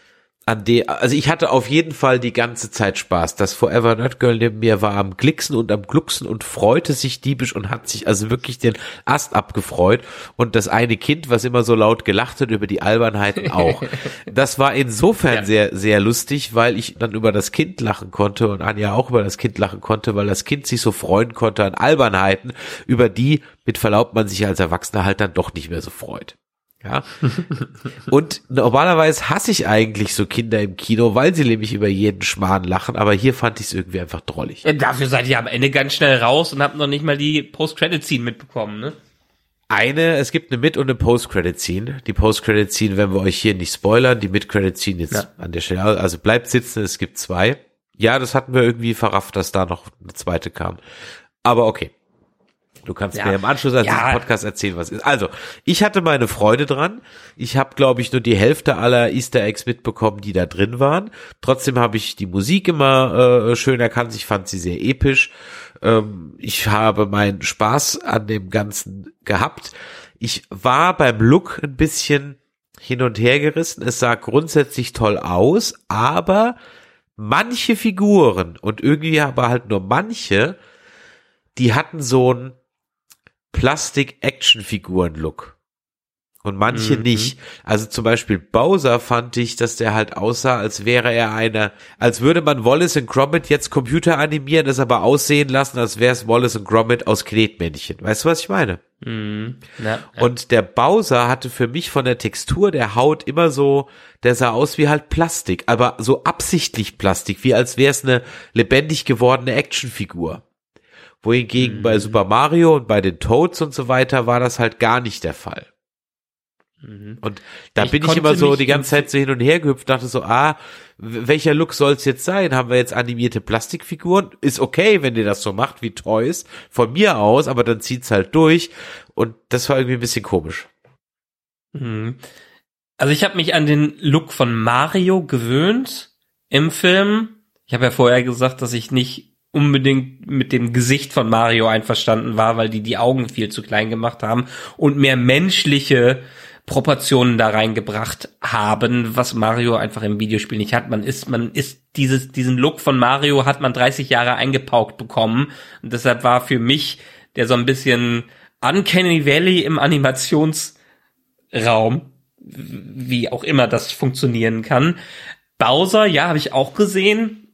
[SPEAKER 3] an der, also ich hatte auf jeden Fall die ganze Zeit Spaß. Das Forever Nerd Girl neben mir war am Glicksen und am Glucksen und freute sich diebisch und hat sich also wirklich den Ast abgefreut. Und das eine Kind, was immer so laut gelacht hat über die Albernheiten auch. Das war insofern ja. sehr, sehr lustig, weil ich dann über das Kind lachen konnte und Anja auch über das Kind lachen konnte, weil das Kind sich so freuen konnte an Albernheiten, über die mit Verlaub man sich als Erwachsener halt dann doch nicht mehr so freut. Ja. Und normalerweise hasse ich eigentlich so Kinder im Kino, weil sie nämlich über jeden Schmarrn lachen, aber hier fand ich es irgendwie einfach drollig.
[SPEAKER 4] Ja, dafür seid ihr am Ende ganz schnell raus und habt noch nicht mal die Post-Credit-Scene mitbekommen, ne?
[SPEAKER 3] Eine, es gibt eine Mid- und eine Post-Credit-Scene. Die Post-Credit-Scene werden wir euch hier nicht spoilern, die Mid-Credit-Scene jetzt ja. an der Stelle, also bleibt sitzen, es gibt zwei. Ja, das hatten wir irgendwie verrafft, dass da noch eine zweite kam. Aber okay. Du kannst ja. mir im Anschluss an ja. diesen Podcast erzählen, was ist. Also, ich hatte meine Freude dran. Ich habe, glaube ich, nur die Hälfte aller Easter Eggs mitbekommen, die da drin waren. Trotzdem habe ich die Musik immer äh, schön erkannt. Ich fand sie sehr episch. Ähm, ich habe meinen Spaß an dem Ganzen gehabt. Ich war beim Look ein bisschen hin und her gerissen. Es sah grundsätzlich toll aus, aber manche Figuren und irgendwie aber halt nur manche, die hatten so einen Plastik-Action-Figuren-Look und manche mhm. nicht. Also zum Beispiel Bowser fand ich, dass der halt aussah, als wäre er eine, als würde man Wallace und Gromit jetzt Computer animieren, es aber aussehen lassen, als wäre es Wallace und Gromit aus Knetmännchen. Weißt du, was ich meine? Mhm. Ja, ja. Und der Bowser hatte für mich von der Textur der Haut immer so, der sah aus wie halt Plastik, aber so absichtlich Plastik, wie als wäre es eine lebendig gewordene Actionfigur. Wohingegen mhm. bei Super Mario und bei den Toads und so weiter war das halt gar nicht der Fall. Mhm. Und da ich bin ich immer so die ganze Zeit so hin und her gehüpft, dachte so, ah, welcher Look soll's jetzt sein? Haben wir jetzt animierte Plastikfiguren? Ist okay, wenn ihr das so macht wie Toys, von mir aus, aber dann zieht's halt durch. Und das war irgendwie ein bisschen komisch.
[SPEAKER 4] Mhm. Also ich habe mich an den Look von Mario gewöhnt im Film. Ich habe ja vorher gesagt, dass ich nicht unbedingt mit dem Gesicht von Mario einverstanden war, weil die die Augen viel zu klein gemacht haben und mehr menschliche Proportionen da reingebracht haben, was Mario einfach im Videospiel nicht hat. Man ist, man ist dieses, diesen Look von Mario hat man 30 Jahre eingepaukt bekommen. Und deshalb war für mich der so ein bisschen Uncanny Valley im Animationsraum, wie auch immer das funktionieren kann. Bowser, ja, habe ich auch gesehen.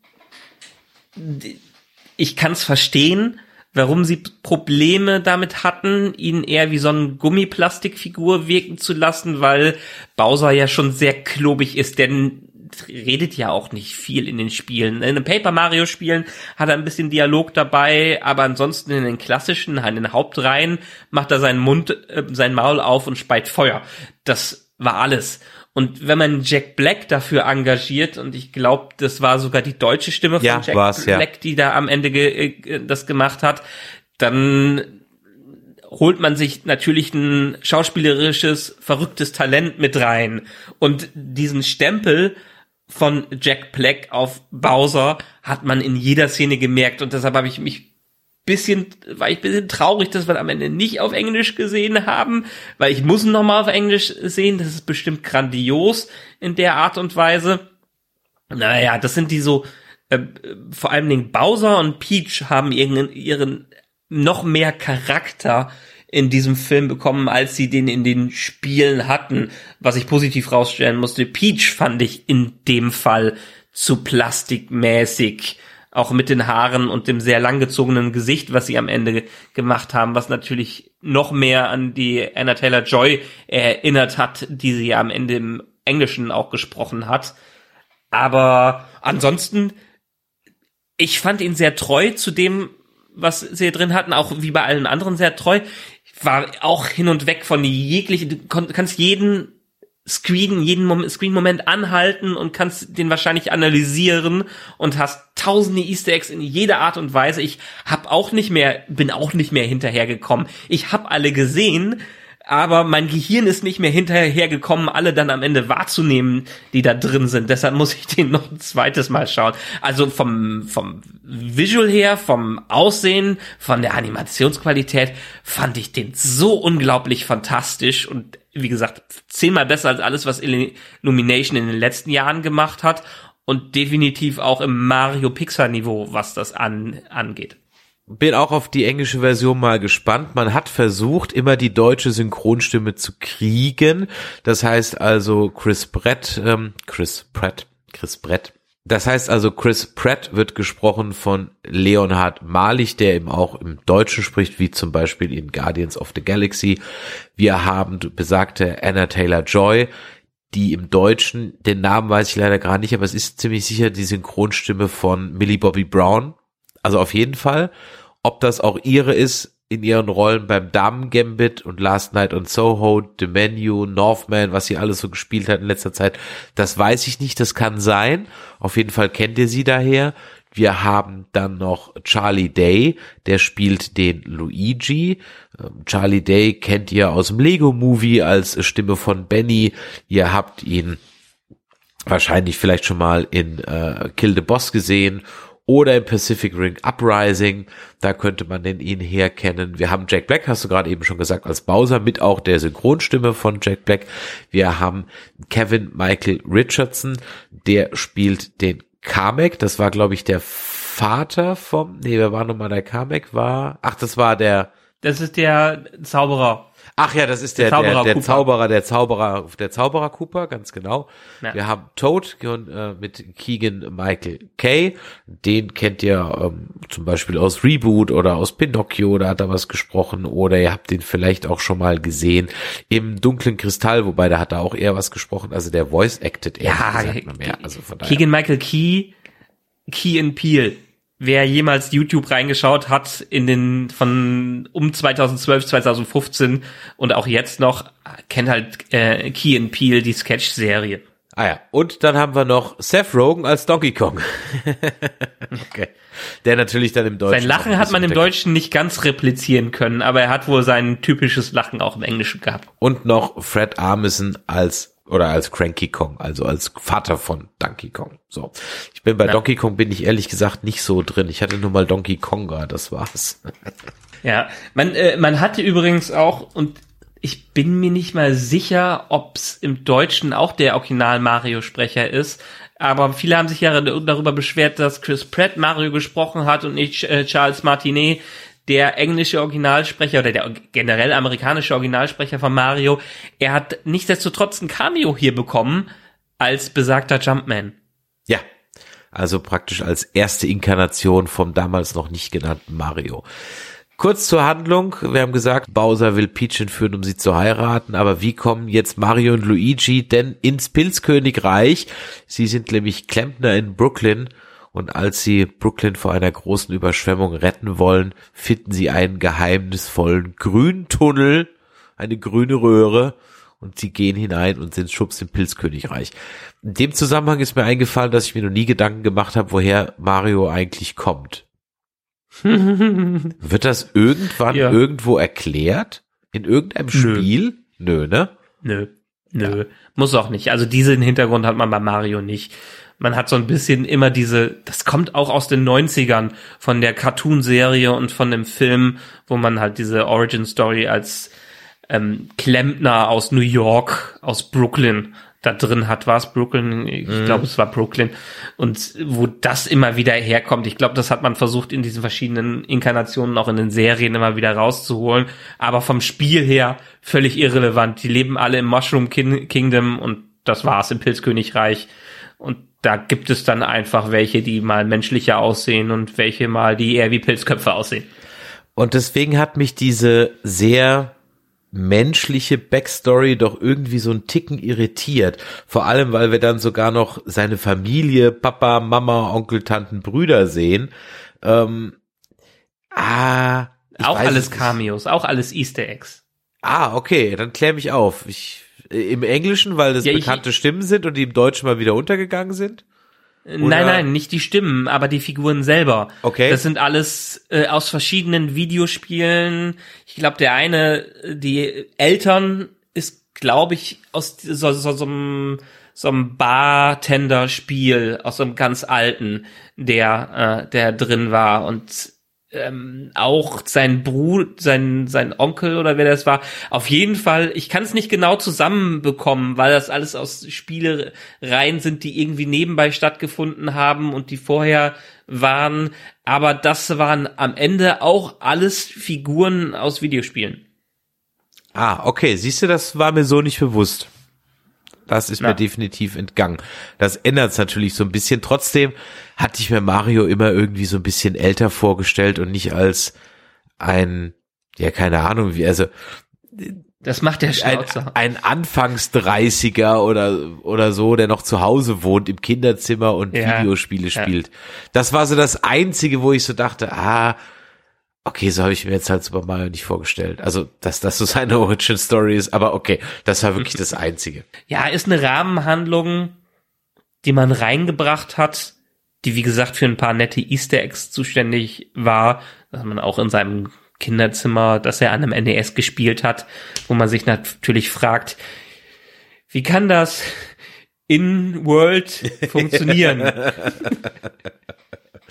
[SPEAKER 4] Ich kann es verstehen warum sie Probleme damit hatten, ihn eher wie so eine Gummiplastikfigur wirken zu lassen, weil Bowser ja schon sehr klobig ist, denn redet ja auch nicht viel in den Spielen. In den Paper Mario Spielen hat er ein bisschen Dialog dabei, aber ansonsten in den klassischen, in den Hauptreihen macht er seinen Mund, äh, sein Maul auf und speit Feuer. Das war alles. Und wenn man Jack Black dafür engagiert, und ich glaube, das war sogar die deutsche Stimme von
[SPEAKER 3] ja,
[SPEAKER 4] Jack
[SPEAKER 3] Black,
[SPEAKER 4] ja. die da am Ende ge äh, das gemacht hat, dann holt man sich natürlich ein schauspielerisches, verrücktes Talent mit rein. Und diesen Stempel von Jack Black auf Bowser hat man in jeder Szene gemerkt. Und deshalb habe ich mich bisschen, war ich bisschen traurig, dass wir am Ende nicht auf Englisch gesehen haben, weil ich muss noch mal auf Englisch sehen. Das ist bestimmt grandios in der Art und Weise. Naja, das sind die so, äh, vor allen Dingen Bowser und Peach haben ihren, ihren noch mehr Charakter in diesem Film bekommen, als sie den in den Spielen hatten, was ich positiv rausstellen musste. Peach fand ich in dem Fall zu plastikmäßig auch mit den Haaren und dem sehr langgezogenen Gesicht, was sie am Ende gemacht haben, was natürlich noch mehr an die Anna Taylor Joy erinnert hat, die sie ja am Ende im Englischen auch gesprochen hat. Aber ansonsten, ich fand ihn sehr treu zu dem, was sie drin hatten, auch wie bei allen anderen sehr treu. Ich war auch hin und weg von jeglichen, du kannst jeden Screen, jeden Moment, Screen-Moment anhalten und kannst den wahrscheinlich analysieren und hast tausende Easter Eggs in jeder Art und Weise. Ich hab auch nicht mehr, bin auch nicht mehr hinterhergekommen. Ich hab alle gesehen, aber mein Gehirn ist nicht mehr hinterhergekommen, alle dann am Ende wahrzunehmen, die da drin sind. Deshalb muss ich den noch ein zweites Mal schauen. Also vom, vom Visual her, vom Aussehen, von der Animationsqualität fand ich den so unglaublich fantastisch und wie gesagt, zehnmal besser als alles, was Illumination in den letzten Jahren gemacht hat und definitiv auch im Mario Pixar Niveau, was das an, angeht.
[SPEAKER 3] Bin auch auf die englische Version mal gespannt. Man hat versucht, immer die deutsche Synchronstimme zu kriegen. Das heißt also Chris Brett, ähm, Chris Pratt, Chris Brett das heißt also, Chris Pratt wird gesprochen von Leonhard Malich, der eben auch im Deutschen spricht, wie zum Beispiel in Guardians of the Galaxy. Wir haben besagte Anna Taylor Joy, die im Deutschen, den Namen weiß ich leider gar nicht, aber es ist ziemlich sicher die Synchronstimme von Millie Bobby Brown. Also auf jeden Fall. Ob das auch ihre ist, in ihren Rollen beim Damen Gambit und Last Night on Soho, The Menu, Northman, was sie alles so gespielt hat in letzter Zeit, das weiß ich nicht, das kann sein. Auf jeden Fall kennt ihr sie daher. Wir haben dann noch Charlie Day, der spielt den Luigi. Ähm, Charlie Day kennt ihr aus dem Lego Movie als Stimme von Benny. Ihr habt ihn wahrscheinlich vielleicht schon mal in äh, Kill the Boss gesehen oder im Pacific Ring Uprising, da könnte man den ihn herkennen. Wir haben Jack Black, hast du gerade eben schon gesagt, als Bowser mit auch der Synchronstimme von Jack Black. Wir haben Kevin Michael Richardson, der spielt den Kamek, das war glaube ich der Vater vom, nee, wer war nochmal der Kamek war, ach, das war der,
[SPEAKER 4] Das ist der Zauberer.
[SPEAKER 3] Ach ja, das ist der,
[SPEAKER 4] Der
[SPEAKER 3] der,
[SPEAKER 4] Zauberer
[SPEAKER 3] der,
[SPEAKER 4] Koopa.
[SPEAKER 3] Zauberer, der Zauberer, der Zauberer Cooper, ganz genau.
[SPEAKER 4] Ja.
[SPEAKER 3] Wir haben Toad äh, mit Keegan Michael Kay. Den kennt ihr ähm, zum Beispiel aus Reboot oder aus Pinocchio, da hat er was gesprochen. Oder ihr habt ihn vielleicht auch schon mal gesehen im Dunklen Kristall, wobei da hat er auch eher was gesprochen. Also der Voice acted eher,
[SPEAKER 4] Ja,
[SPEAKER 3] sagt man mehr. Also von daher.
[SPEAKER 4] Keegan Michael Key, Key and Peel. Wer jemals YouTube reingeschaut hat in den von um 2012, 2015 und auch jetzt noch, kennt halt äh, Key and Peel, die Sketch-Serie.
[SPEAKER 3] Ah ja, und dann haben wir noch Seth Rogen als Donkey Kong. okay. Der natürlich dann im Deutschen.
[SPEAKER 4] Sein Lachen hat man im Deutschen nicht ganz replizieren können, aber er hat wohl sein typisches Lachen auch im Englischen gehabt.
[SPEAKER 3] und noch Fred Armisen als oder als Cranky Kong, also als Vater von Donkey Kong. So, ich bin bei
[SPEAKER 4] Ja.
[SPEAKER 3] Donkey Kong bin ich ehrlich gesagt nicht so drin. Ich hatte nur mal Donkey Konga, das war's.
[SPEAKER 4] Ja, man, äh, man hatte übrigens auch, und ich bin mir nicht mal sicher, ob's im Deutschen auch der Original-Mario-Sprecher ist, aber viele haben sich ja darüber beschwert, dass Chris Pratt Mario gesprochen hat und nicht äh, Charles Martinet, der englische Originalsprecher oder der generell amerikanische Originalsprecher von Mario. Er hat nichtsdestotrotz ein Cameo hier bekommen als besagter Jumpman.
[SPEAKER 3] Ja, also praktisch als erste Inkarnation vom damals noch nicht genannten Mario. Kurz zur Handlung. Wir haben gesagt, Bowser will Peach entführen, um sie zu heiraten. Aber wie kommen jetzt Mario und Luigi denn ins Pilzkönigreich? Sie sind nämlich Klempner in Brooklyn. Und als sie Brooklyn vor einer großen Überschwemmung retten wollen, finden sie einen geheimnisvollen grünen Tunnel, eine grüne Röhre. Und sie gehen hinein und sind schubs im Pilzkönigreich. In dem Zusammenhang ist mir eingefallen, dass ich mir noch nie Gedanken gemacht habe, woher Mario eigentlich kommt. Wird das irgendwann
[SPEAKER 4] Ja.
[SPEAKER 3] irgendwo erklärt? In irgendeinem
[SPEAKER 4] Nö.
[SPEAKER 3] Spiel? Nö, ne?
[SPEAKER 4] Nö, nö, muss auch nicht. Also diesen Hintergrund hat man bei Mario nicht. Man hat so ein bisschen immer diese, das kommt auch aus den 90ern von der Cartoon-Serie und von dem Film, wo man halt diese Origin-Story als ähm, Klempner aus New York, aus Brooklyn da drin hat. War es Brooklyn? Ich glaube, es war Brooklyn. Und wo das immer wieder herkommt. Ich glaube, das hat man versucht, in diesen verschiedenen Inkarnationen, auch in den Serien immer wieder rauszuholen. Aber vom Spiel her völlig irrelevant. Die leben alle im Mushroom Kin Kingdom und das war's im Pilzkönigreich. Und da gibt es dann einfach welche, die mal menschlicher aussehen und welche mal, die eher wie Pilzköpfe aussehen.
[SPEAKER 3] Und deswegen hat mich diese sehr menschliche Backstory doch irgendwie so ein Ticken irritiert. Vor allem, weil wir dann sogar noch seine Familie, Papa, Mama, Onkel, Tanten, Brüder sehen. Ähm, ah,
[SPEAKER 4] auch alles. Cameos, auch alles Easter Eggs.
[SPEAKER 3] Ah, okay, dann klär mich auf. Ich, Im Englischen, weil das
[SPEAKER 4] Ja, ich-
[SPEAKER 3] bekannte Stimmen sind und die im Deutschen mal wieder untergegangen sind?
[SPEAKER 4] Nein, nein, nicht die Stimmen, aber die Figuren selber.
[SPEAKER 3] Okay.
[SPEAKER 4] Das sind alles äh, aus verschiedenen Videospielen. Ich glaube, der eine, äh, die Eltern ist, glaube ich, aus so, so, so, einem, so einem Bartender-Spiel, aus so einem ganz alten, der, äh, der drin war und ähm, auch sein Bruder, sein, sein Onkel oder wer das war. Auf jeden Fall, ich kann es nicht genau zusammenbekommen, weil das alles aus Spielereien sind, die irgendwie nebenbei stattgefunden haben und die vorher waren. Aber das waren am Ende auch alles Figuren aus Videospielen.
[SPEAKER 3] Ah, okay, siehst du, das war mir so nicht bewusst. Das ist
[SPEAKER 4] Na.
[SPEAKER 3] mir definitiv entgangen. Das ändert es natürlich so ein bisschen. Trotzdem hatte ich mir Mario immer irgendwie so ein bisschen älter vorgestellt und nicht als ein, ja, keine Ahnung, wie, also
[SPEAKER 4] Das macht der
[SPEAKER 3] ein,
[SPEAKER 4] Schnauzer.
[SPEAKER 3] ein Anfangs 30er oder, oder so, der noch zu Hause wohnt, im Kinderzimmer und
[SPEAKER 4] Ja.
[SPEAKER 3] Videospiele
[SPEAKER 4] Ja.
[SPEAKER 3] spielt. Das war so das Einzige, wo ich so dachte, ah, okay, so habe ich mir jetzt halt Super Mario nicht vorgestellt. Also, dass das so seine Origin Story ist, aber okay, das war wirklich das Einzige.
[SPEAKER 4] Ja, ist eine Rahmenhandlung, die man reingebracht hat, die wie gesagt für ein paar nette Easter Eggs zuständig war, dass man auch in seinem Kinderzimmer, dass er an einem NES gespielt hat, wo man sich natürlich fragt, wie kann das in World funktionieren?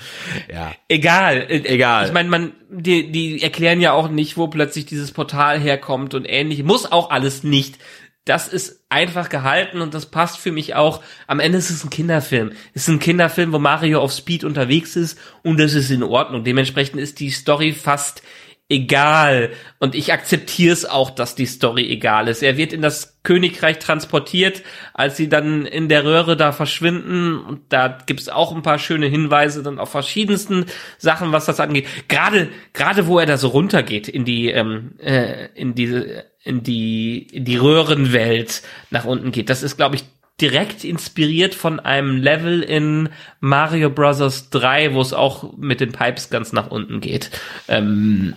[SPEAKER 3] Ja.
[SPEAKER 4] Egal. Äh,
[SPEAKER 3] Egal.
[SPEAKER 4] Ich meine, man, die, die erklären ja auch nicht, wo plötzlich dieses Portal herkommt und ähnlich. Muss auch alles nicht. Das ist einfach gehalten und das passt für mich auch. Am Ende ist es ein Kinderfilm. Es ist ein Kinderfilm, wo Mario auf Speed unterwegs ist und das ist in Ordnung. Dementsprechend ist die Story fast egal. Und ich akzeptiere es auch, dass die Story egal ist. Er wird in das Königreich transportiert, als sie dann in der Röhre da verschwinden. Und da gibt's auch ein paar schöne Hinweise dann auf verschiedensten Sachen, was das angeht. Gerade, gerade wo er da so runtergeht in die, ähm, äh, in diese, in die, in die Röhrenwelt nach unten geht. Das ist, glaube ich, direkt inspiriert von einem Level in Mario Bros. 3, wo es auch mit den Pipes ganz nach unten geht. Ähm,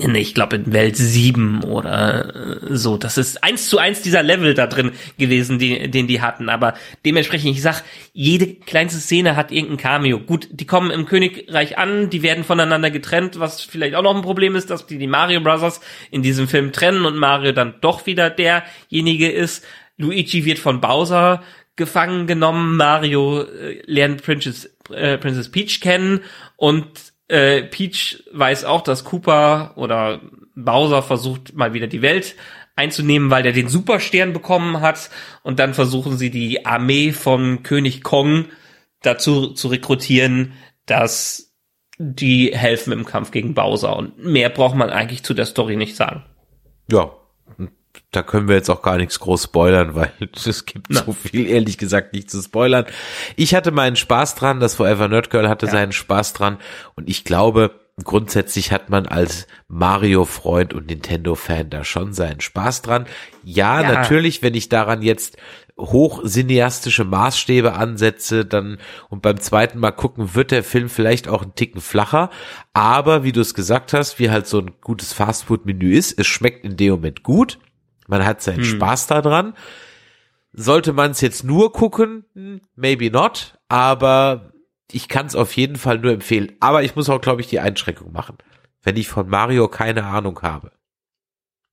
[SPEAKER 4] ich glaube in Welt 7 oder äh, so. Das ist eins zu eins dieser Level da drin gewesen, die, den die hatten. Aber dementsprechend, ich sag, jede kleinste Szene hat irgendein Cameo. Gut, die kommen im Königreich an, die werden voneinander getrennt, was vielleicht auch noch ein Problem ist, dass die die Mario Brothers in diesem Film trennen und Mario dann doch wieder derjenige ist. Luigi wird von Bowser gefangen genommen, Mario äh, lernt Princess, äh, Princess Peach kennen und äh, Peach weiß auch, dass Cooper oder Bowser versucht mal wieder die Welt einzunehmen, weil der den Superstern bekommen hat. Und dann versuchen sie die Armee von König Kong dazu zu rekrutieren, dass die helfen im Kampf gegen Bowser. Und mehr braucht man eigentlich zu der Story nicht sagen.
[SPEAKER 3] Ja, da können wir jetzt auch gar nichts groß spoilern, weil es gibt Na. so viel, ehrlich gesagt, nicht zu spoilern. Ich hatte meinen Spaß dran, das Forever Nerd Girl hatte ja. seinen Spaß dran und ich glaube, grundsätzlich hat man als Mario-Freund und Nintendo-Fan da schon seinen Spaß dran. Ja, ja, natürlich, wenn ich daran jetzt hochcineastische Maßstäbe ansetze, dann und beim zweiten Mal gucken, wird der Film vielleicht auch ein Ticken flacher. Aber wie du es gesagt hast, wie halt so ein gutes Fastfood-Menü ist, es schmeckt in dem Moment gut. Man hat seinen hm. Spaß daran. Sollte man es jetzt nur gucken? Maybe not. Aber ich kann es auf jeden Fall nur empfehlen. Aber ich muss auch, glaube ich, die Einschränkung machen. Wenn ich von Mario keine Ahnung habe,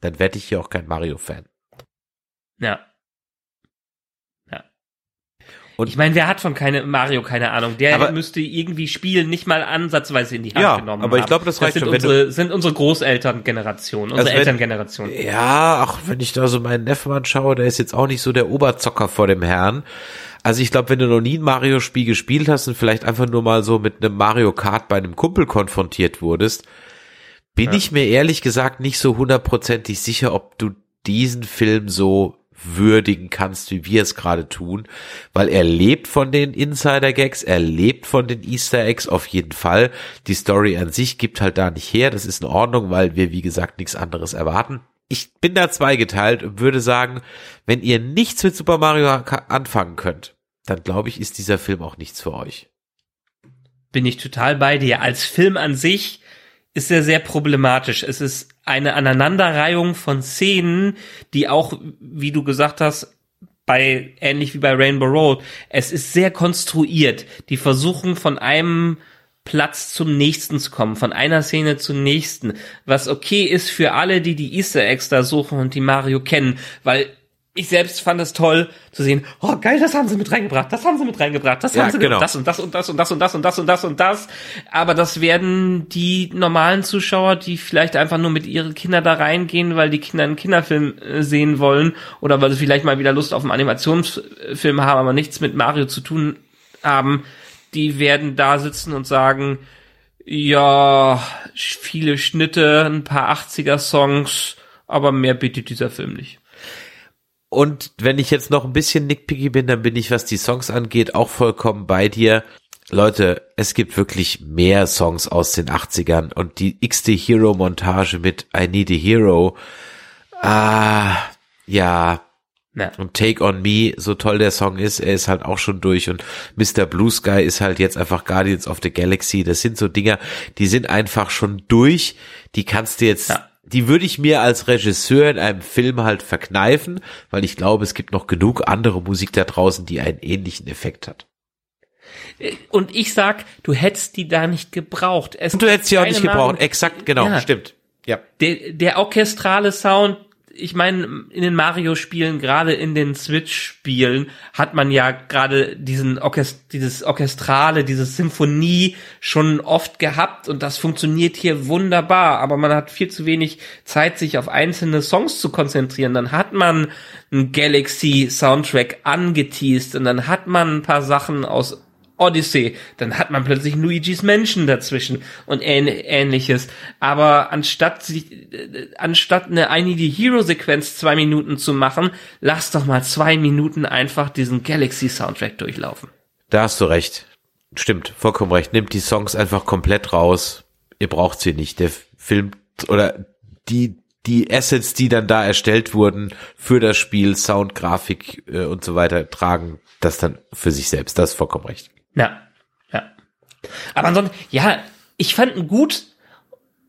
[SPEAKER 3] dann werde ich hier auch kein Mario-Fan.
[SPEAKER 4] Ja. Und ich meine, wer hat von keine Mario keine Ahnung? Der aber, müsste irgendwie Spielen nicht mal ansatzweise in die Hand
[SPEAKER 3] ja,
[SPEAKER 4] genommen
[SPEAKER 3] aber ich glaube, das reicht
[SPEAKER 4] das sind
[SPEAKER 3] schon.
[SPEAKER 4] Unsere, sind unsere Großelterngeneration, unsere also Elterngeneration.
[SPEAKER 3] Ja, ach, wenn ich da so meinen Neffen anschaue, der ist jetzt auch nicht so der Oberzocker vor dem Herrn. Also ich glaube, wenn du noch nie ein Mario-Spiel gespielt hast und vielleicht einfach nur mal so mit einem Mario Kart bei einem Kumpel konfrontiert wurdest, bin ja. ich mir ehrlich gesagt nicht so hundertprozentig sicher, ob du diesen Film so würdigen kannst, wie wir es gerade tun, weil er lebt von den Insider-Gags, er lebt von den Easter Eggs auf jeden Fall. Die Story an sich gibt halt da nicht her, das ist in Ordnung, weil wir, wie gesagt, nichts anderes erwarten. Ich bin da zweigeteilt und würde sagen, wenn ihr nichts mit Super Mario anfangen könnt, dann glaube ich, ist dieser Film auch nichts für euch.
[SPEAKER 4] Bin ich total bei dir. Als Film an sich ist er sehr problematisch. Es ist eine Aneinanderreihung von Szenen, die auch, wie du gesagt hast, bei, ähnlich wie bei Rainbow Road, es ist sehr konstruiert. Die versuchen von einem Platz zum nächsten zu kommen, von einer Szene zur nächsten, was okay ist für alle, die die Easter Eggs da suchen und die Mario kennen, weil ich selbst fand es toll zu sehen, oh geil, das haben sie mit reingebracht, das haben sie mit reingebracht, das ja, haben sie genau. das und das und das und das und das und das und das und das. Aber das werden die normalen Zuschauer, die vielleicht einfach nur mit ihren Kindern da reingehen, weil die Kinder einen Kinderfilm äh, sehen wollen oder weil sie vielleicht mal wieder Lust auf einen Animationsfilm haben, aber nichts mit Mario zu tun haben, die werden da sitzen und sagen, ja, viele Schnitte, ein paar 80er Songs, aber mehr bietet dieser Film nicht.
[SPEAKER 3] Und wenn ich jetzt noch ein bisschen nickpicky bin, dann bin ich, was die Songs angeht, auch vollkommen bei dir. Leute, es gibt wirklich mehr Songs aus den 80ern und die x-te Hero-Montage mit I Need a Hero. Ah, ja. ja. Und Take on Me, so toll der Song ist, er ist halt auch schon durch und Mr. Blue Sky ist halt jetzt einfach Guardians of the Galaxy. Das sind so Dinger, die sind einfach schon durch. Die kannst du jetzt ja die würde ich mir als Regisseur in einem Film halt verkneifen, weil ich glaube, es gibt noch genug andere Musik da draußen, die einen ähnlichen Effekt hat.
[SPEAKER 4] Und ich sag, du hättest die da nicht gebraucht.
[SPEAKER 3] Es Und du hättest sie auch nicht gebraucht. Exakt, genau, ja. stimmt. Ja.
[SPEAKER 4] Der, der orchestrale Sound ich meine, in den Mario-Spielen, gerade in den Switch-Spielen, hat man ja gerade diesen Orchest dieses Orchestrale, diese Symphonie schon oft gehabt und das funktioniert hier wunderbar, aber man hat viel zu wenig Zeit, sich auf einzelne Songs zu konzentrieren. Dann hat man einen Galaxy-Soundtrack angeteased und dann hat man ein paar Sachen aus Odyssey, dann hat man plötzlich Luigi's Mansion dazwischen und ähnliches. Aber anstatt sich, äh, anstatt eine I Need a Hero Sequenz zwei Minuten zu machen, lass doch mal zwei Minuten einfach diesen Galaxy Soundtrack durchlaufen.
[SPEAKER 3] Da hast du recht. Stimmt, vollkommen recht. Nimmt die Songs einfach komplett raus. Ihr braucht sie nicht. Der Film oder die die Assets, die dann da erstellt wurden für das Spiel, Sound, Grafik äh, und so weiter, tragen das dann für sich selbst. Das ist vollkommen recht.
[SPEAKER 4] Ja, ja. Aber ansonsten, ja, ich fand ihn gut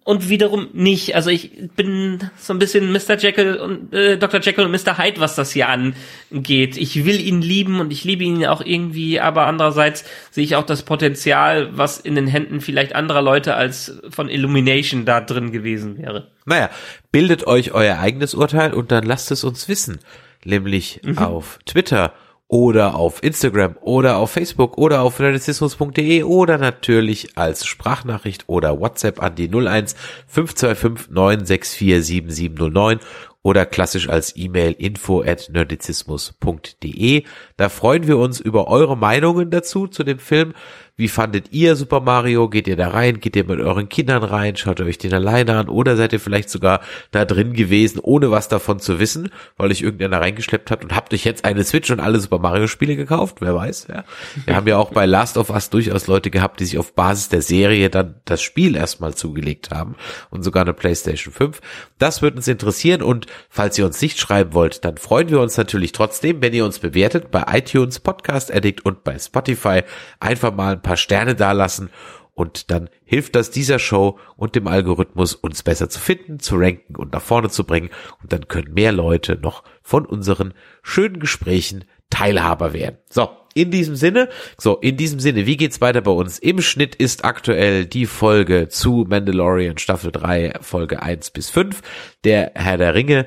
[SPEAKER 4] und wiederum nicht. Also ich bin so ein bisschen Mr. Jekyll und äh, Dr. Jekyll und Mr. Hyde, was das hier angeht. Ich will ihn lieben und ich liebe ihn auch irgendwie, aber andererseits sehe ich auch das Potenzial, was in den Händen vielleicht anderer Leute als von Illumination da drin gewesen wäre.
[SPEAKER 3] Naja, bildet euch euer eigenes Urteil und dann lasst es uns wissen. Nämlich mhm. auf Twitter oder auf Instagram oder auf Facebook oder auf nerdizismus.de oder natürlich als Sprachnachricht oder WhatsApp an die 01 525 964 7709 oder klassisch als E-Mail info at nerdizismus.de. Da freuen wir uns über eure Meinungen dazu zu dem Film. Wie fandet ihr Super Mario? Geht ihr da rein? Geht ihr mit euren Kindern rein? Schaut ihr euch den alleine an? Oder seid ihr vielleicht sogar da drin gewesen, ohne was davon zu wissen, weil euch irgendeiner reingeschleppt hat und habt euch jetzt eine Switch und alle Super Mario Spiele gekauft? Wer weiß, ja. Wir haben ja auch bei Last of Us durchaus Leute gehabt, die sich auf Basis der Serie dann das Spiel erstmal zugelegt haben und sogar eine PlayStation 5. Das wird uns interessieren und falls ihr uns nicht schreiben wollt, dann freuen wir uns natürlich trotzdem, wenn ihr uns bewertet bei iTunes, Podcast Addict und bei Spotify. Einfach mal paar Sterne dalassen und dann hilft das dieser Show und dem Algorithmus, uns besser zu finden, zu ranken und nach vorne zu bringen. Und dann können mehr Leute noch von unseren schönen Gesprächen Teilhaber werden. So, in diesem Sinne, so, in diesem Sinne, wie geht's weiter bei uns? Im Schnitt ist aktuell die Folge zu Mandalorian Staffel 3, Folge 1 bis 5. Der Herr der Ringe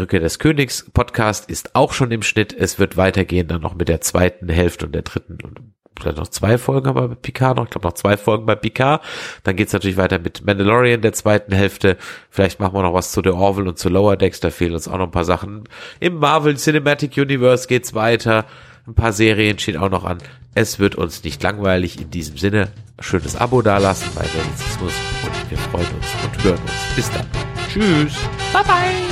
[SPEAKER 3] Rückkehr des Königs Podcast ist auch schon im Schnitt. Es wird weitergehen dann noch mit der zweiten Hälfte und der dritten und vielleicht noch zwei Folgen aber bei Picard noch. Ich glaube noch zwei Folgen bei Picard. Dann geht's natürlich weiter mit Mandalorian der zweiten Hälfte. Vielleicht machen wir noch was zu The Orville und zu Lower Decks. Da fehlen uns auch noch ein paar Sachen. Im Marvel Cinematic Universe geht's weiter. Ein paar Serien stehen auch noch an. Es wird uns nicht langweilig. In diesem Sinne, schönes Abo dalassen bei Realismus und wir freuen uns und hören uns. Bis dann. Tschüss.
[SPEAKER 4] Bye bye.